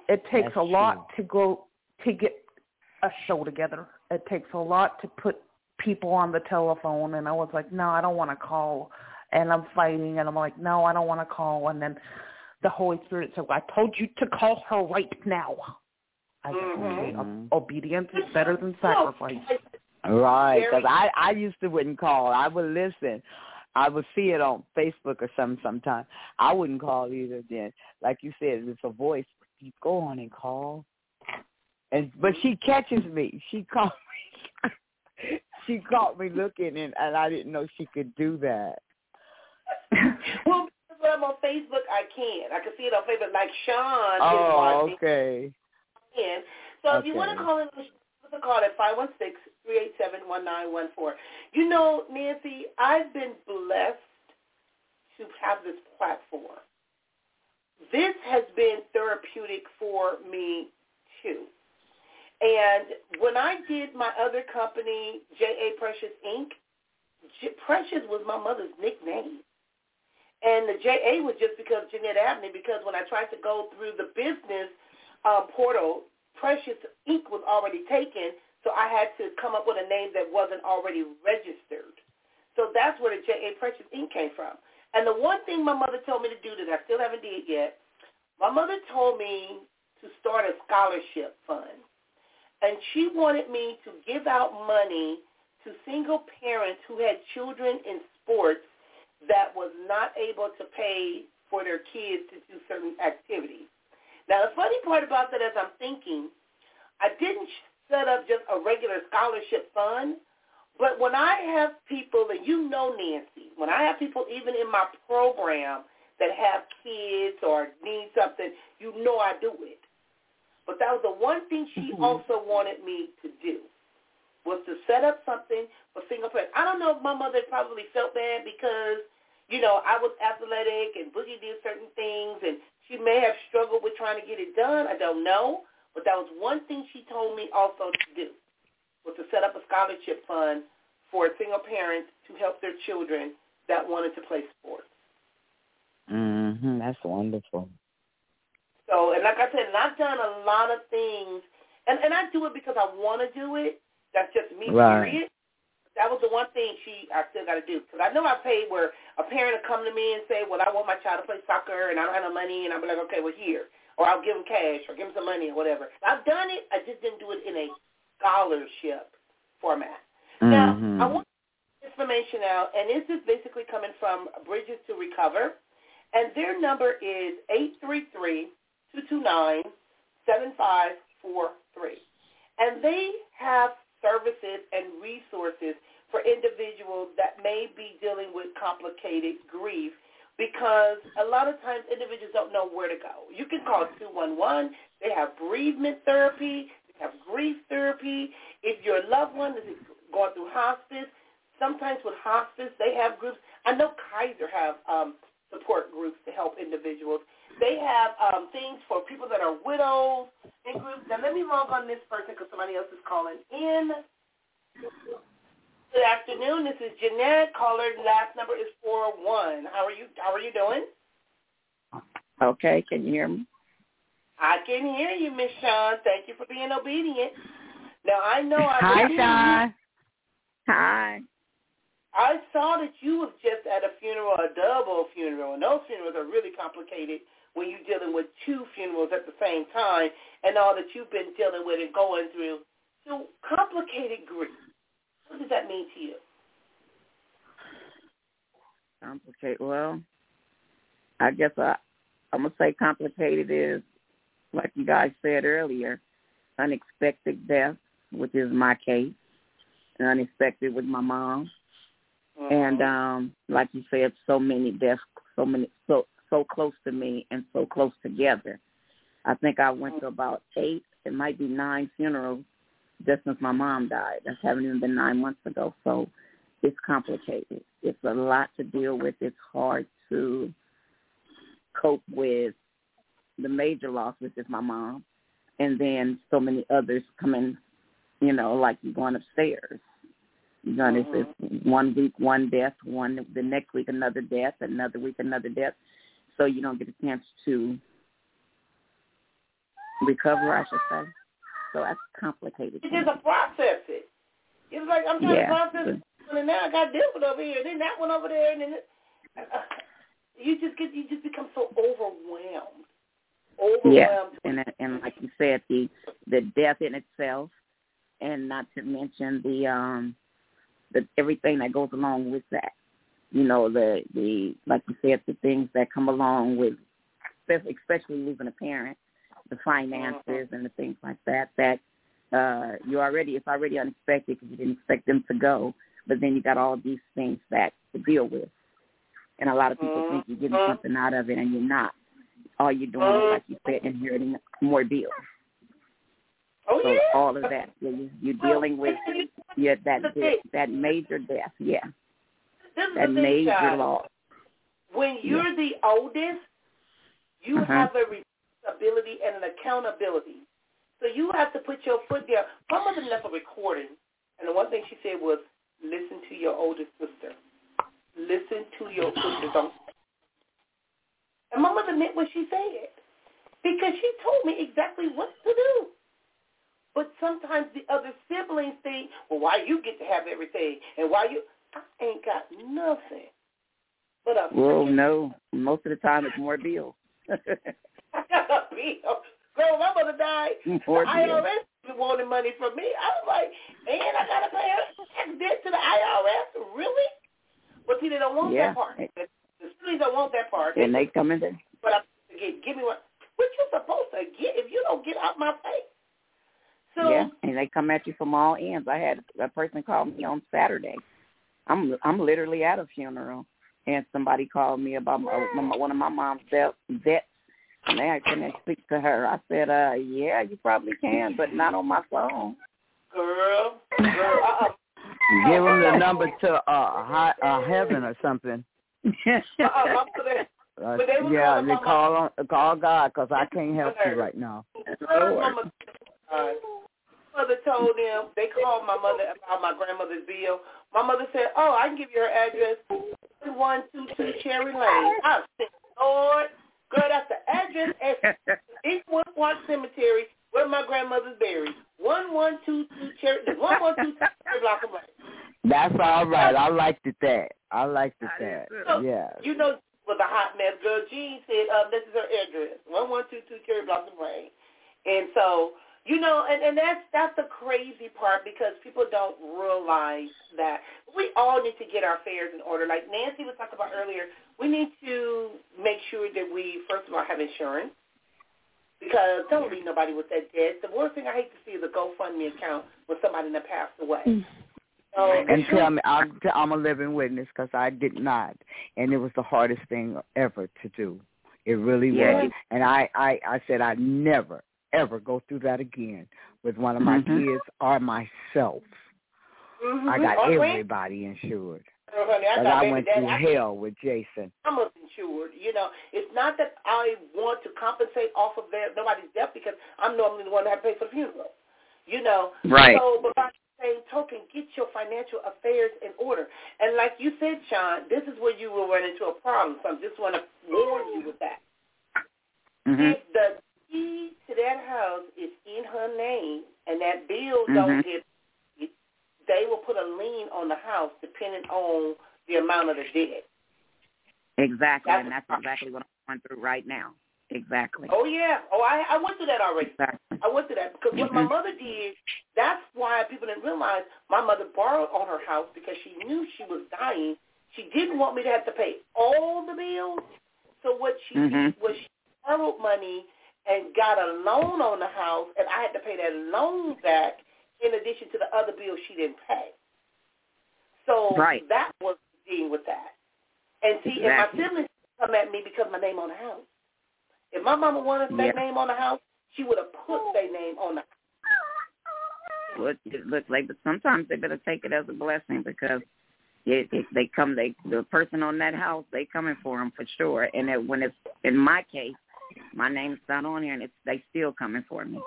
It takes That's a lot to go to get a show together. It takes a lot to put people on the telephone, and I was like, no, I don't want to call, and I'm fighting, and I'm like, no, I don't want to call, and then the Holy Spirit said, I told you to call her right now. I said, okay, Mhm. o- obedience is better than sacrifice. Right, because I I used to wouldn't call. I would listen. I would see it on Facebook or something sometime. I wouldn't call either. Then, like you said, it's a voice. You go on and call, and but she catches me. She caught me. she caught me looking, and and I didn't know she could do that. well, because when I'm on Facebook, I can. I can see it on Facebook. Like Sean is Oh, watching. okay. In. So if you want to call in, give us a call at five one six three eight seven one nine one four. You know, Nancy, I've been blessed to have this platform. This has been therapeutic for me too. And when I did my other company, J.A. Precious Inc., Precious was my mother's nickname. And the J.A. was just because Jeanette Abney, because when I tried to go through the business um, portal, Precious Inc. was already taken, so I had to come up with a name that wasn't already registered. So that's where the J.A. Precious Inc. came from. And the one thing my mother told me to do that I still haven't did yet, my mother told me to start a scholarship fund. And she wanted me to give out money to single parents who had children in sports that was not able to pay for their kids to do certain activities. Now, the funny part about that, as I'm thinking, I didn't set up just a regular scholarship fund, but when I have people, and you know Nancy, when I have people even in my program that have kids or need something, you know I do it. But that was the one thing she mm-hmm. also wanted me to do was to set up something for single parents. I don't know if my mother probably felt bad because, you know, I was athletic and Boogie did certain things and she may have struggled with trying to get it done. I don't know. But that was one thing she told me also to do was to set up a scholarship fund for single parents to help their children that wanted to play sports. Mm-hmm. that's wonderful. So, and like I said, and I've done a lot of things, and and I do it because I want to do it. That's just me, right. period. That was the one thing she I still got to do because I know I paid where a parent will come to me and say, "Well, I want my child to play soccer and I don't have no money," and be like, "Okay, well here," or I'll give them cash or give them some money or whatever. I've done it. I just didn't do it in a scholarship format. Mm-hmm. Now, I want information out, and this is basically coming from Bridges to Recovery, and their number is eight three three 229-7543. And they have services and resources for individuals that may be dealing with complicated grief because a lot of times individuals don't know where to go. You can call 211. They have bereavement therapy. They have grief therapy. If your loved one is going through hospice, sometimes with hospice, they have groups. I know Kaiser have um, support groups to help individuals. They have um, things for people that are widows and groups. Now let me log on this person because somebody else is calling in. Good afternoon. This is Jeanette. Caller last number is four one. How are you? How are you doing? Okay. Can you hear me? I can hear you, Miss Sean. Thank you for being obedient. Now I know I. Hi, Sean. Hi. I saw that you was just at a funeral, a double funeral, and those funerals are really complicated when you're dealing with two funerals at the same time and all that you've been dealing with and going through. So complicated grief. What does that mean to you? Complicated. Well, I guess I, I'm gonna say complicated is like you guys said earlier, unexpected death, which is my case, and unexpected with my mom, mm-hmm. and um, like you said, so many deaths, so many, so so close to me and so close together. I think I went to about eight, it might be nine funerals just since my mom died. That haven't even been nine months ago. So it's complicated. It's a lot to deal with. It's hard to cope with the major loss, which is my mom, and then so many others coming, you know, like you going upstairs. You're going to mm-hmm. one week one death, one the next week another death, another week another death so you don't get a chance to recover, I should say. So that's complicated. You just process it. It's like I'm trying yeah. to process it, and now I got this one over here, and then that one over there, and then it, uh, you just get you just become so overwhelmed. Overwhelmed. Yeah, and and like you said, the the death in itself, and not to mention the um the everything that goes along with that you know the the like you said the things that come along with especially losing a parent the finances and the things like that that uh you already it's already unexpected because you didn't expect them to go. But then you got all these things that to deal with. And a lot of people think you're getting something out of it and you're not. All you're doing is like you said inheriting more bills. Oh, so yeah. all of that you're, you're dealing with yeah, that that major death yeah this is that the major thing, loss. When you're yeah. the oldest, you uh-huh. have a responsibility and an accountability. So you have to put your foot down. My mother left a recording, and the one thing she said was, listen to your oldest sister. Listen to your sister. Don't. And my mother meant what she said because she told me exactly what to do. But sometimes the other siblings think, well, why you get to have everything, and why you? I ain't got nothing. But a well, no. Most of the time, it's more bills. I got a bill. Girl, my mother died. More the IRS wanted money from me. I was like, and I got to pay tax debt to the IRS? Really? But see, they don't want yeah. that part. The cities don't want that part. And they come in there. But I'm to get. Give me what? What you supposed to get if you don't get out my face? So yeah, and they come at you from all ends. I had a person call me on Saturday. I'm I'm literally at a funeral, and somebody called me about my, my, one of my mom's vets, and they asked me to speak to her. I said, uh, yeah, you probably can, but not on my phone. girl, girl, uh-uh. Give them the number to uh, high, uh heaven or something. Uh-uh, Uh, But they yeah, calling they call on call God because I can't help you right now. Her mother told them they called my mother about my grandmother's bill. My mother said, "Oh, I can give you her address, one two two Cherry Lane." I said, "Lord, girl, that's the address at Eastwood Park Cemetery where my grandmother's buried. One one two two Cherry, one one two two Cherry Blossom Lane." That's all right. I liked it that. I liked it that. So, Yeah. You know, was the hot mess. Girl, Jean said, uh, this is her address, 1122 Cherry Blossom Lane. And so, you know, and, and that's that's the crazy part because people don't realize that we all need to get our affairs in order. Like Nancy was talking about earlier, we need to make sure that we, first of all, have insurance. Because don't leave nobody with that debt. The worst thing I hate to see is a GoFundMe account with somebody that passed away. Mm. So, And tell me, I'm, I'm a living witness because I did not, and it was the hardest thing ever to do. It really Yeah. was, and I, I, I said I'd never, ever go through that again with one of my Mhm. kids or myself. Mhm. I got Oh, Grant- everybody insured, Oh, honey, I but got I baby went daddy. through I- hell with Jason. I'm insured. You know, it's not that I want to compensate off of their nobody's death because I'm normally the one that has to pay for the funeral. You know, Right. So, but by the same token, get your financial affairs in order. And like you said, Sean, this is where you will run into a problem. So I just want to warn you with that. hmm If the key to that house is in her name and that bill don't Mhm. get, they will put a lien on the house depending on the amount of the debt. Exactly, That's and that's exactly what I'm going through right now. Exactly. Oh yeah. Oh, I I went through that already. Exactly. I went through that because what my Mhm. mother did. That's why people didn't realize my mother borrowed on her house because she knew she was dying. She didn't want me to have to pay all the bills. So what she Mhm. did was she borrowed money and got a loan on the house, and I had to pay that loan back in addition to the other bills she didn't pay. So Right. that was dealing with that. And see, Exactly. if my siblings come at me because my name on the house. If my mama wanted their Yeah. name on the house, she would have put their name on the Well, it, it looks like, but sometimes they better take it as a blessing because it, it, they come, they the person on that house, they coming for them for sure. And it, when it's in my case, my name's not on here, and it's they still coming for me.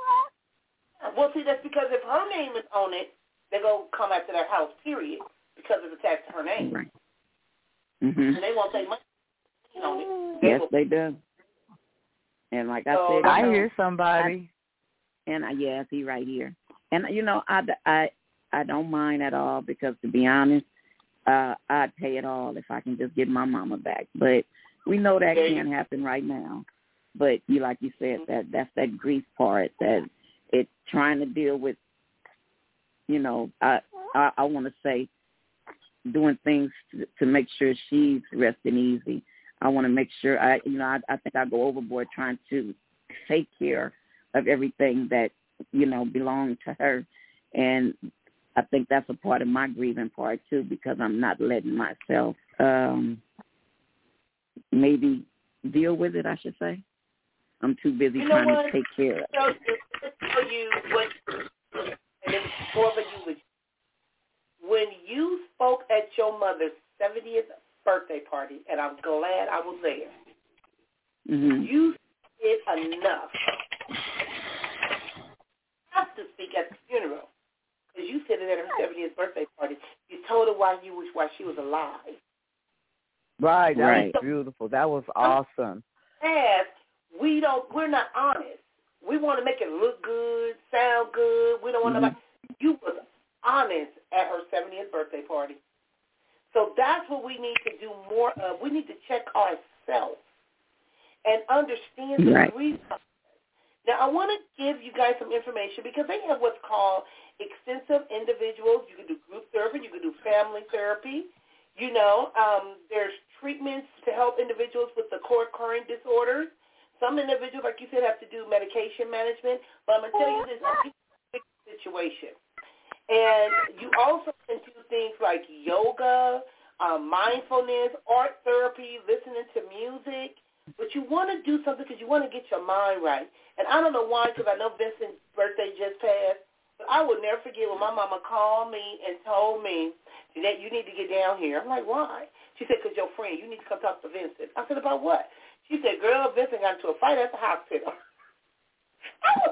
Well, see, that's because if her name is on it, they go come after their house, period, because it's attached to her name. Right. Mhm. And they won't pay money on it. They Yes, will, they do. And like I said, I know, hear somebody. and I, yes, he right here. And you know, I, I I don't mind at all because to be honest, uh, I'd pay it all if I can just get my mama back. But we know that can't happen right now. But you like you said that that's that grief part that it's trying to deal with. You know, I I, I want to say doing things to, to make sure she's resting easy. I want to make sure I you know I, I think I go overboard trying to take care of everything that you know belong to her and i think that's a part of my grieving part too because i'm not letting myself um maybe deal with it i should say i'm too busy You know trying what? to take care of tell you, tell you what, and it's more for you. When you spoke at your mother's 70th birthday party, and I'm glad I was there, hmm you said enough. have to speak at the funeral. Because you said it at her 70th birthday party. You told her why you wish why she was alive. Right, that Right. was beautiful. That was awesome. As we don't, we're not honest. We want to make it look good, sound good. We don't want Mhm. nobody. You was honest at her 70th birthday party. So that's what we need to do more of. We need to check ourselves and understand the Right. grief process. Now, I want to give you guys some information because they have what's called extensive individuals. You can do group therapy. You can do family therapy. You know, um, there's treatments to help individuals with the co-occurring disorders. Some individuals, like you said, have to do medication management. But I'm going to tell you this, situation. And you also can do things like yoga, um, mindfulness, art therapy, listening to music. But you want to do something because you want to get your mind right. And I don't know why, because I know Vincent's birthday just passed. But I will never forget when my mama called me and told me, Jeanette, you need to get down here. I'm like, why? She said, because your friend, you need to come talk to Vincent. I said, about what? She said, girl, Vincent got into a fight at the hospital.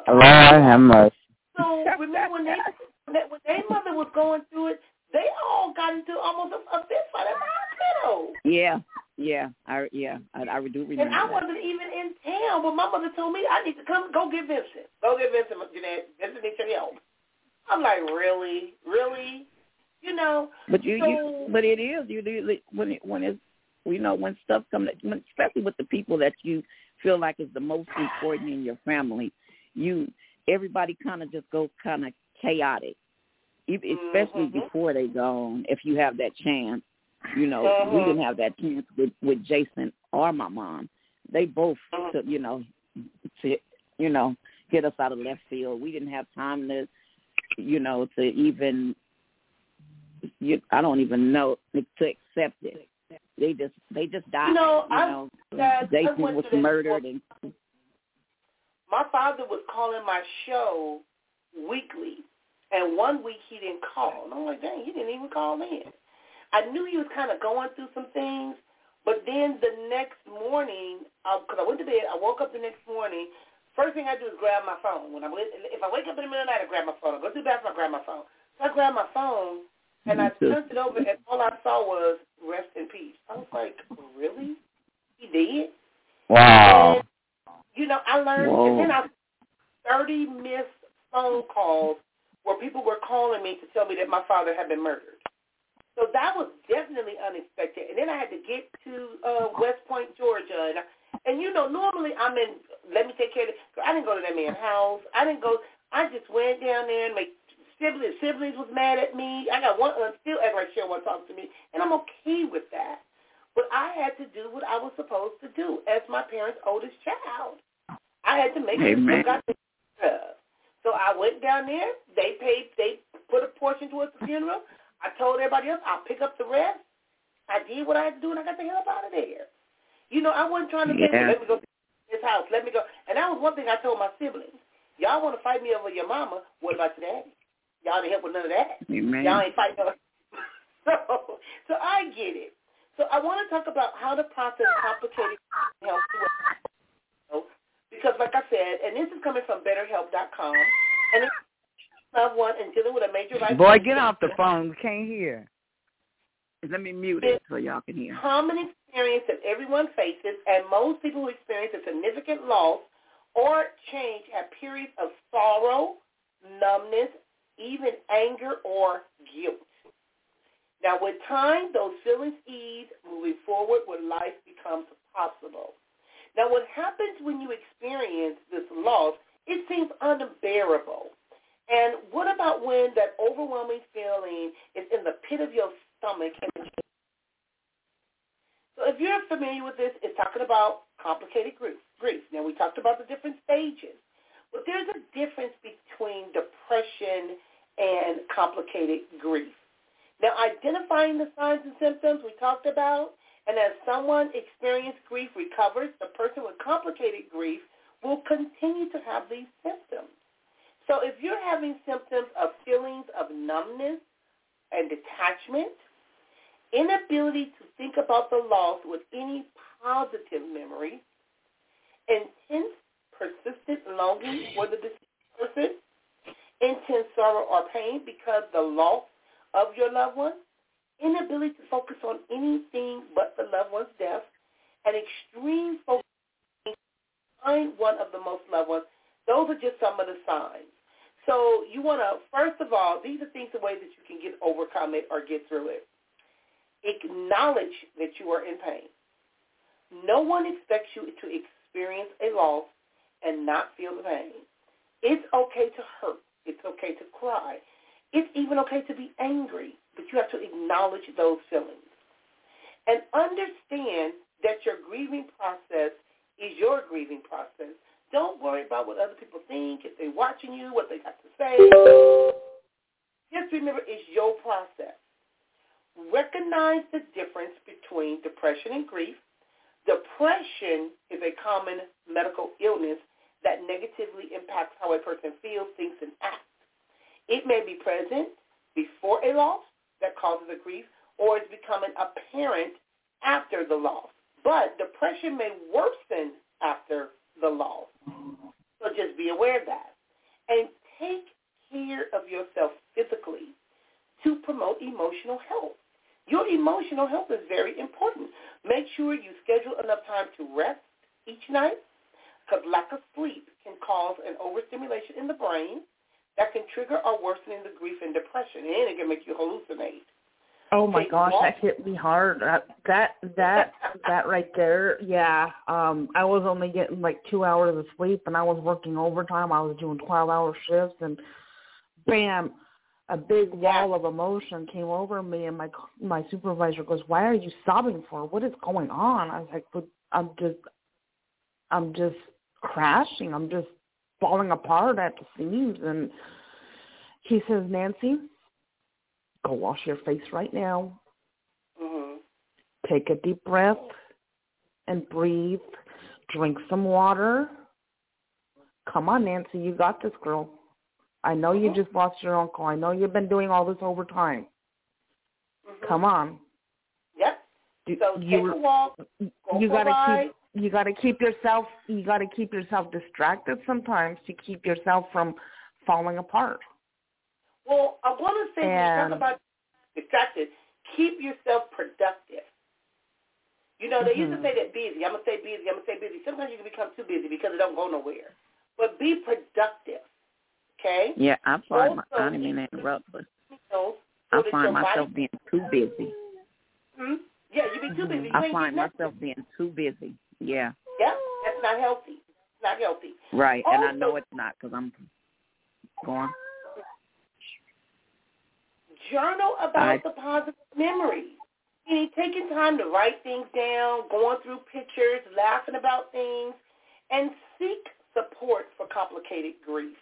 Lord have mercy. So remember when they when their mother was going through it, they all got into almost a, a fist fight at the hospital. Yeah, yeah, I yeah, I, I do remember. And I that. wasn't even in town, but my mother told me I need to come go get Vincent. Go get Vincent, Jeanette. Vincent needs your help. I'm like, really, really, you know. But you, so, you but it is you do when it when it's you know when stuff comes, especially with the people that you feel like is the most important in your family. You everybody kind of just goes kind of chaotic, especially mm-hmm. before they gone. If you have that chance, you know, mm-hmm. we didn't have that chance with with Jason or my mom. They both mm-hmm. took, you know, to you know get us out of left field. We didn't have time to, you know, to even. You, I don't even know to accept it. They just they just died. You know, you I, know. Dad, Jason was murdered and my father was calling my show weekly, and one week he didn't call. And I'm like, dang, he didn't even call in. I knew he was kind of going through some things, but then the next morning, uh, because I went to bed, I woke up the next morning. First thing I do is grab my phone. When I if I wake up in the middle of the night, I grab my phone. I go to the bathroom, I grab my phone. So I grabbed my phone and I turned it over, and all I saw was "Rest in peace." I was like, "Really? He did?" Wow. And, you know, I learned, Whoa. and then I thirty missed phone calls where people were calling me to tell me that my father had been murdered. So that was definitely unexpected. And then I had to get to uh, West Point, Georgia, and and you know, normally I'm in. Let me take care of it. I didn't go to that man's house. I didn't go. I just went down there and make siblings. Siblings was mad at me. I got one aunt still act like she don't want to talk to me, and I'm okay with that. But I had to do what I was supposed to do as my parents' oldest child. I had to make sure Amen. got the stuff. So I went down there. They paid. They put a portion towards the funeral. I told everybody else I'll pick up the rest. I did what I had to do, and I got the hell out of there. You know, I wasn't trying to say, Yeah. well, let me go to his house. Let me go. And that was one thing I told my siblings. Y'all want to fight me over your mama? What about your daddy? Y'all didn't help with none of that. Amen. Y'all ain't fighting over. so, so I get it. So I want to talk about how to process complicated health because, like I said, and this is coming from BetterHelp.com, and it's loved one and dealing with a major life. Boy, get off the phone. We can't hear. Let me mute it so y'all can hear. common experience that everyone faces, and most people who experience a significant loss or change have periods of sorrow, numbness, even anger or guilt. Now, with time, those feelings ease, moving forward when life becomes possible. Now, what happens when you experience this loss, it seems unbearable. And what about when that overwhelming feeling is in the pit of your stomach so if you're familiar with this, it's talking about complicated grief. grief. Now, we talked about the different stages, but there's a difference between depression and complicated grief. Now, identifying the signs and symptoms we talked about, and as someone experienced grief recovers, the person with complicated grief will continue to have these symptoms. So if you're having symptoms of feelings of numbness and detachment, inability to think about the loss with any positive memory, intense, persistent longing for the deceased person, intense sorrow or pain because the loss of your loved one, inability to focus on anything but the loved one's death, and extreme focus on one of the most loved ones. Those are just some of the signs. So you want to, first of all, these are things, the way that you can get overcome it or get through it acknowledge that you are in pain. No one expects you to experience a loss and not feel the pain. It's okay to hurt. It's okay to cry. It's even okay to be angry, but you have to acknowledge those feelings. and understand that your grieving process is your grieving process. Don't worry about what other people think, if they're watching you, what they got to say. Just remember, it's your process. Recognize the difference between depression and grief. Depression is a common medical illness that negatively impacts how a person feels, thinks, and acts. It may be present before a loss that causes a grief, or is becoming apparent after the loss. But depression may worsen after the loss. So just be aware of that. And take care of yourself physically to promote emotional health. Your emotional health is very important. Make sure you schedule enough time to rest each night because lack of sleep can cause an overstimulation in the brain that can trigger or worsen the grief and depression, and it can make you hallucinate. Oh my gosh, that hit me hard. That that that that right there, yeah. Um, I was only getting like two hours of sleep, and I was working overtime. I was doing twelve-hour shifts, and bam, a big wall of emotion came over me. And my my supervisor goes, "Why are you sobbing for? What is going on?" I was like, "But I'm just, I'm just crashing. I'm just falling apart at the seams." And he says, "Nancy." Go wash your face right now. Mm-hmm. Take a deep breath and breathe. Drink some water. Come on, Nancy, you got this, girl. I know you Mm-hmm. just lost your uncle. I know you've been doing all this overtime. Mm-hmm. Come on. Yep. You, So take you, a walk. Go you gotta ride. keep you gotta keep yourself you gotta keep yourself distracted sometimes to keep yourself from falling apart. Well, I want to say when you And- talk about distracted, keep yourself productive. You know, they used to Mhm. say that busy. I'm gonna say busy. I'm gonna say busy. Sometimes you can become too busy because it don't go nowhere. But be productive. Okay. Yeah, I find my, Also, I didn't mean to interrupt, but You know, so I find myself body, being too busy. hmm? Yeah, you be too busy. You I find myself being too busy. Yeah, Yeah, that's not healthy. It's not healthy. right. And I know it's not because I'm going. Journal about I- the positive memories. Meaning taking time to write things down, going through pictures, laughing about things, and seek support for complicated grief.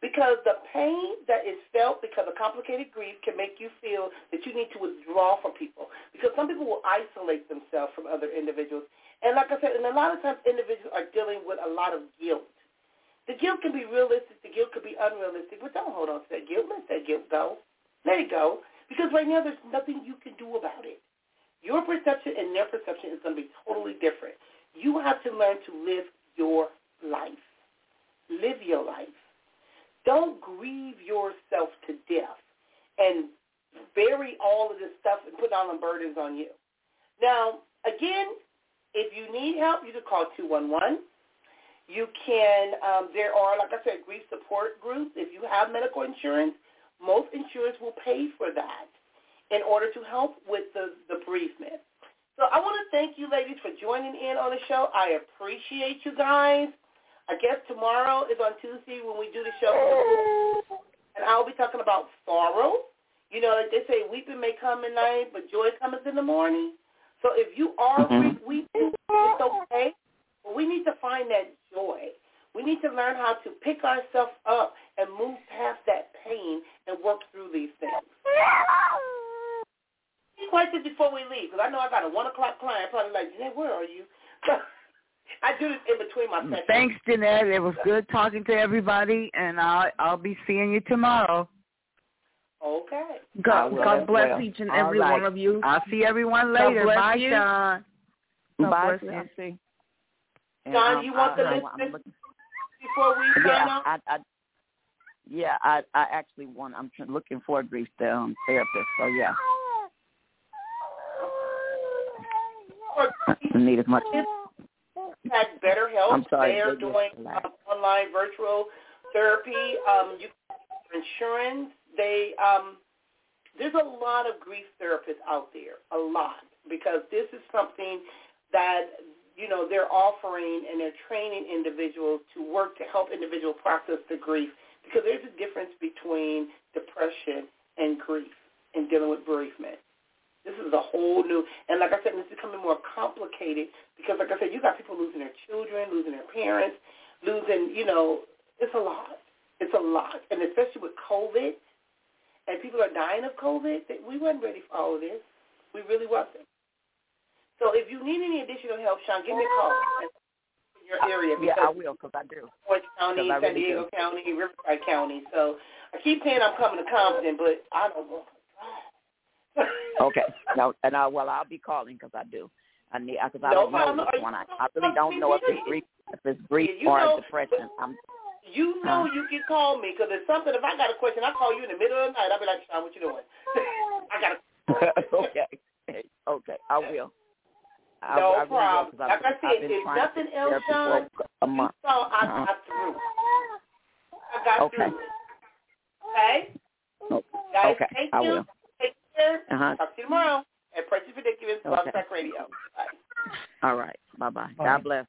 Because the pain that is felt because of complicated grief can make you feel that you need to withdraw from people. Because some people will isolate themselves from other individuals. And like I said, and a lot of times individuals are dealing with a lot of guilt. The guilt can be realistic, the guilt could be unrealistic, but don't hold on to that guilt. Let that guilt go. Let it go. Because right now there's nothing you can do about it. Your perception and their perception is going to be totally different. You have to learn to live your life. Live your life. Don't grieve yourself to death and bury all of this stuff and put all the burdens on you. Now, again, if you need help, you can call 211. You can, um, there are, like I said, grief support groups. If you have medical insurance, most insurance will pay for that in order to help with the, the bereavement. So I want to thank you ladies for joining in on the show. I appreciate you guys. I guess tomorrow is on Tuesday when we do the show. And I'll be talking about sorrow. You know, like they say, weeping may come at night, but joy cometh in the morning. So if you are Mhm. weeping, it's okay. But we need to find that joy. We need to learn how to pick ourselves up and move past that pain and work through these things. Any questions before we leave? Because I know I got a 1 o'clock client probably like, Jeanette, where are you? I do this in between my sessions. Thanks, Jeanette. It was good talking to everybody, and I'll I'll be seeing you tomorrow. Okay. God, God bless well. each and every right. one of you. I'll see everyone God later. bless Bye, you. Sean. God Bye, bless you. Nancy. And, John, um, you want I- the I- looking- before we sign Yeah, off? I, I, yeah, I, I actually want. I'm tr- looking for a grief um, therapist. So yeah, I need as much. had better help. I'm sorry, They're doing um, online virtual therapy. Um, you can insurance. They um, there's a lot of grief therapists out there, a lot, because this is something that you know they're offering and they're training individuals to work to help individuals process the grief. Because there's a difference between depression and grief and dealing with bereavement. This is a whole new, and like I said, it's becoming more complicated because, like I said, you got people losing their children, losing their parents, losing, you know, it's a lot. It's a lot, and especially with COVID, and people are dying of COVID. We weren't ready for all of this. We really wasn't. So if you need any additional help, Sean, give me a call uh, in your area. Yeah, I will, because I do. Orange County, San really Diego do. County, Riverside County. So I keep saying I'm coming to Compton, but I don't know. okay. No, and I well, I'll be calling because I do. I need because I no don't know this one. I, I really don't know if it's grief, if it's grief you or know, depression. I'm. You know huh? you can call me because it's something. If I got a question, I call you in the middle of the night. I'll be like, Sean, what you doing? I got a. okay. Okay, I will. I, no I really problem. Will, like I said, if nothing else, Sean, a month. you saw I uh-huh. got through. I got okay. through. Okay. Okay. Guys, okay. take I you. will. Take care. Uh-huh. Talk to you tomorrow at Precious Predicaments Blog Okay. Talk Radio. Bye. All right. Bye bye. Bye. God bless.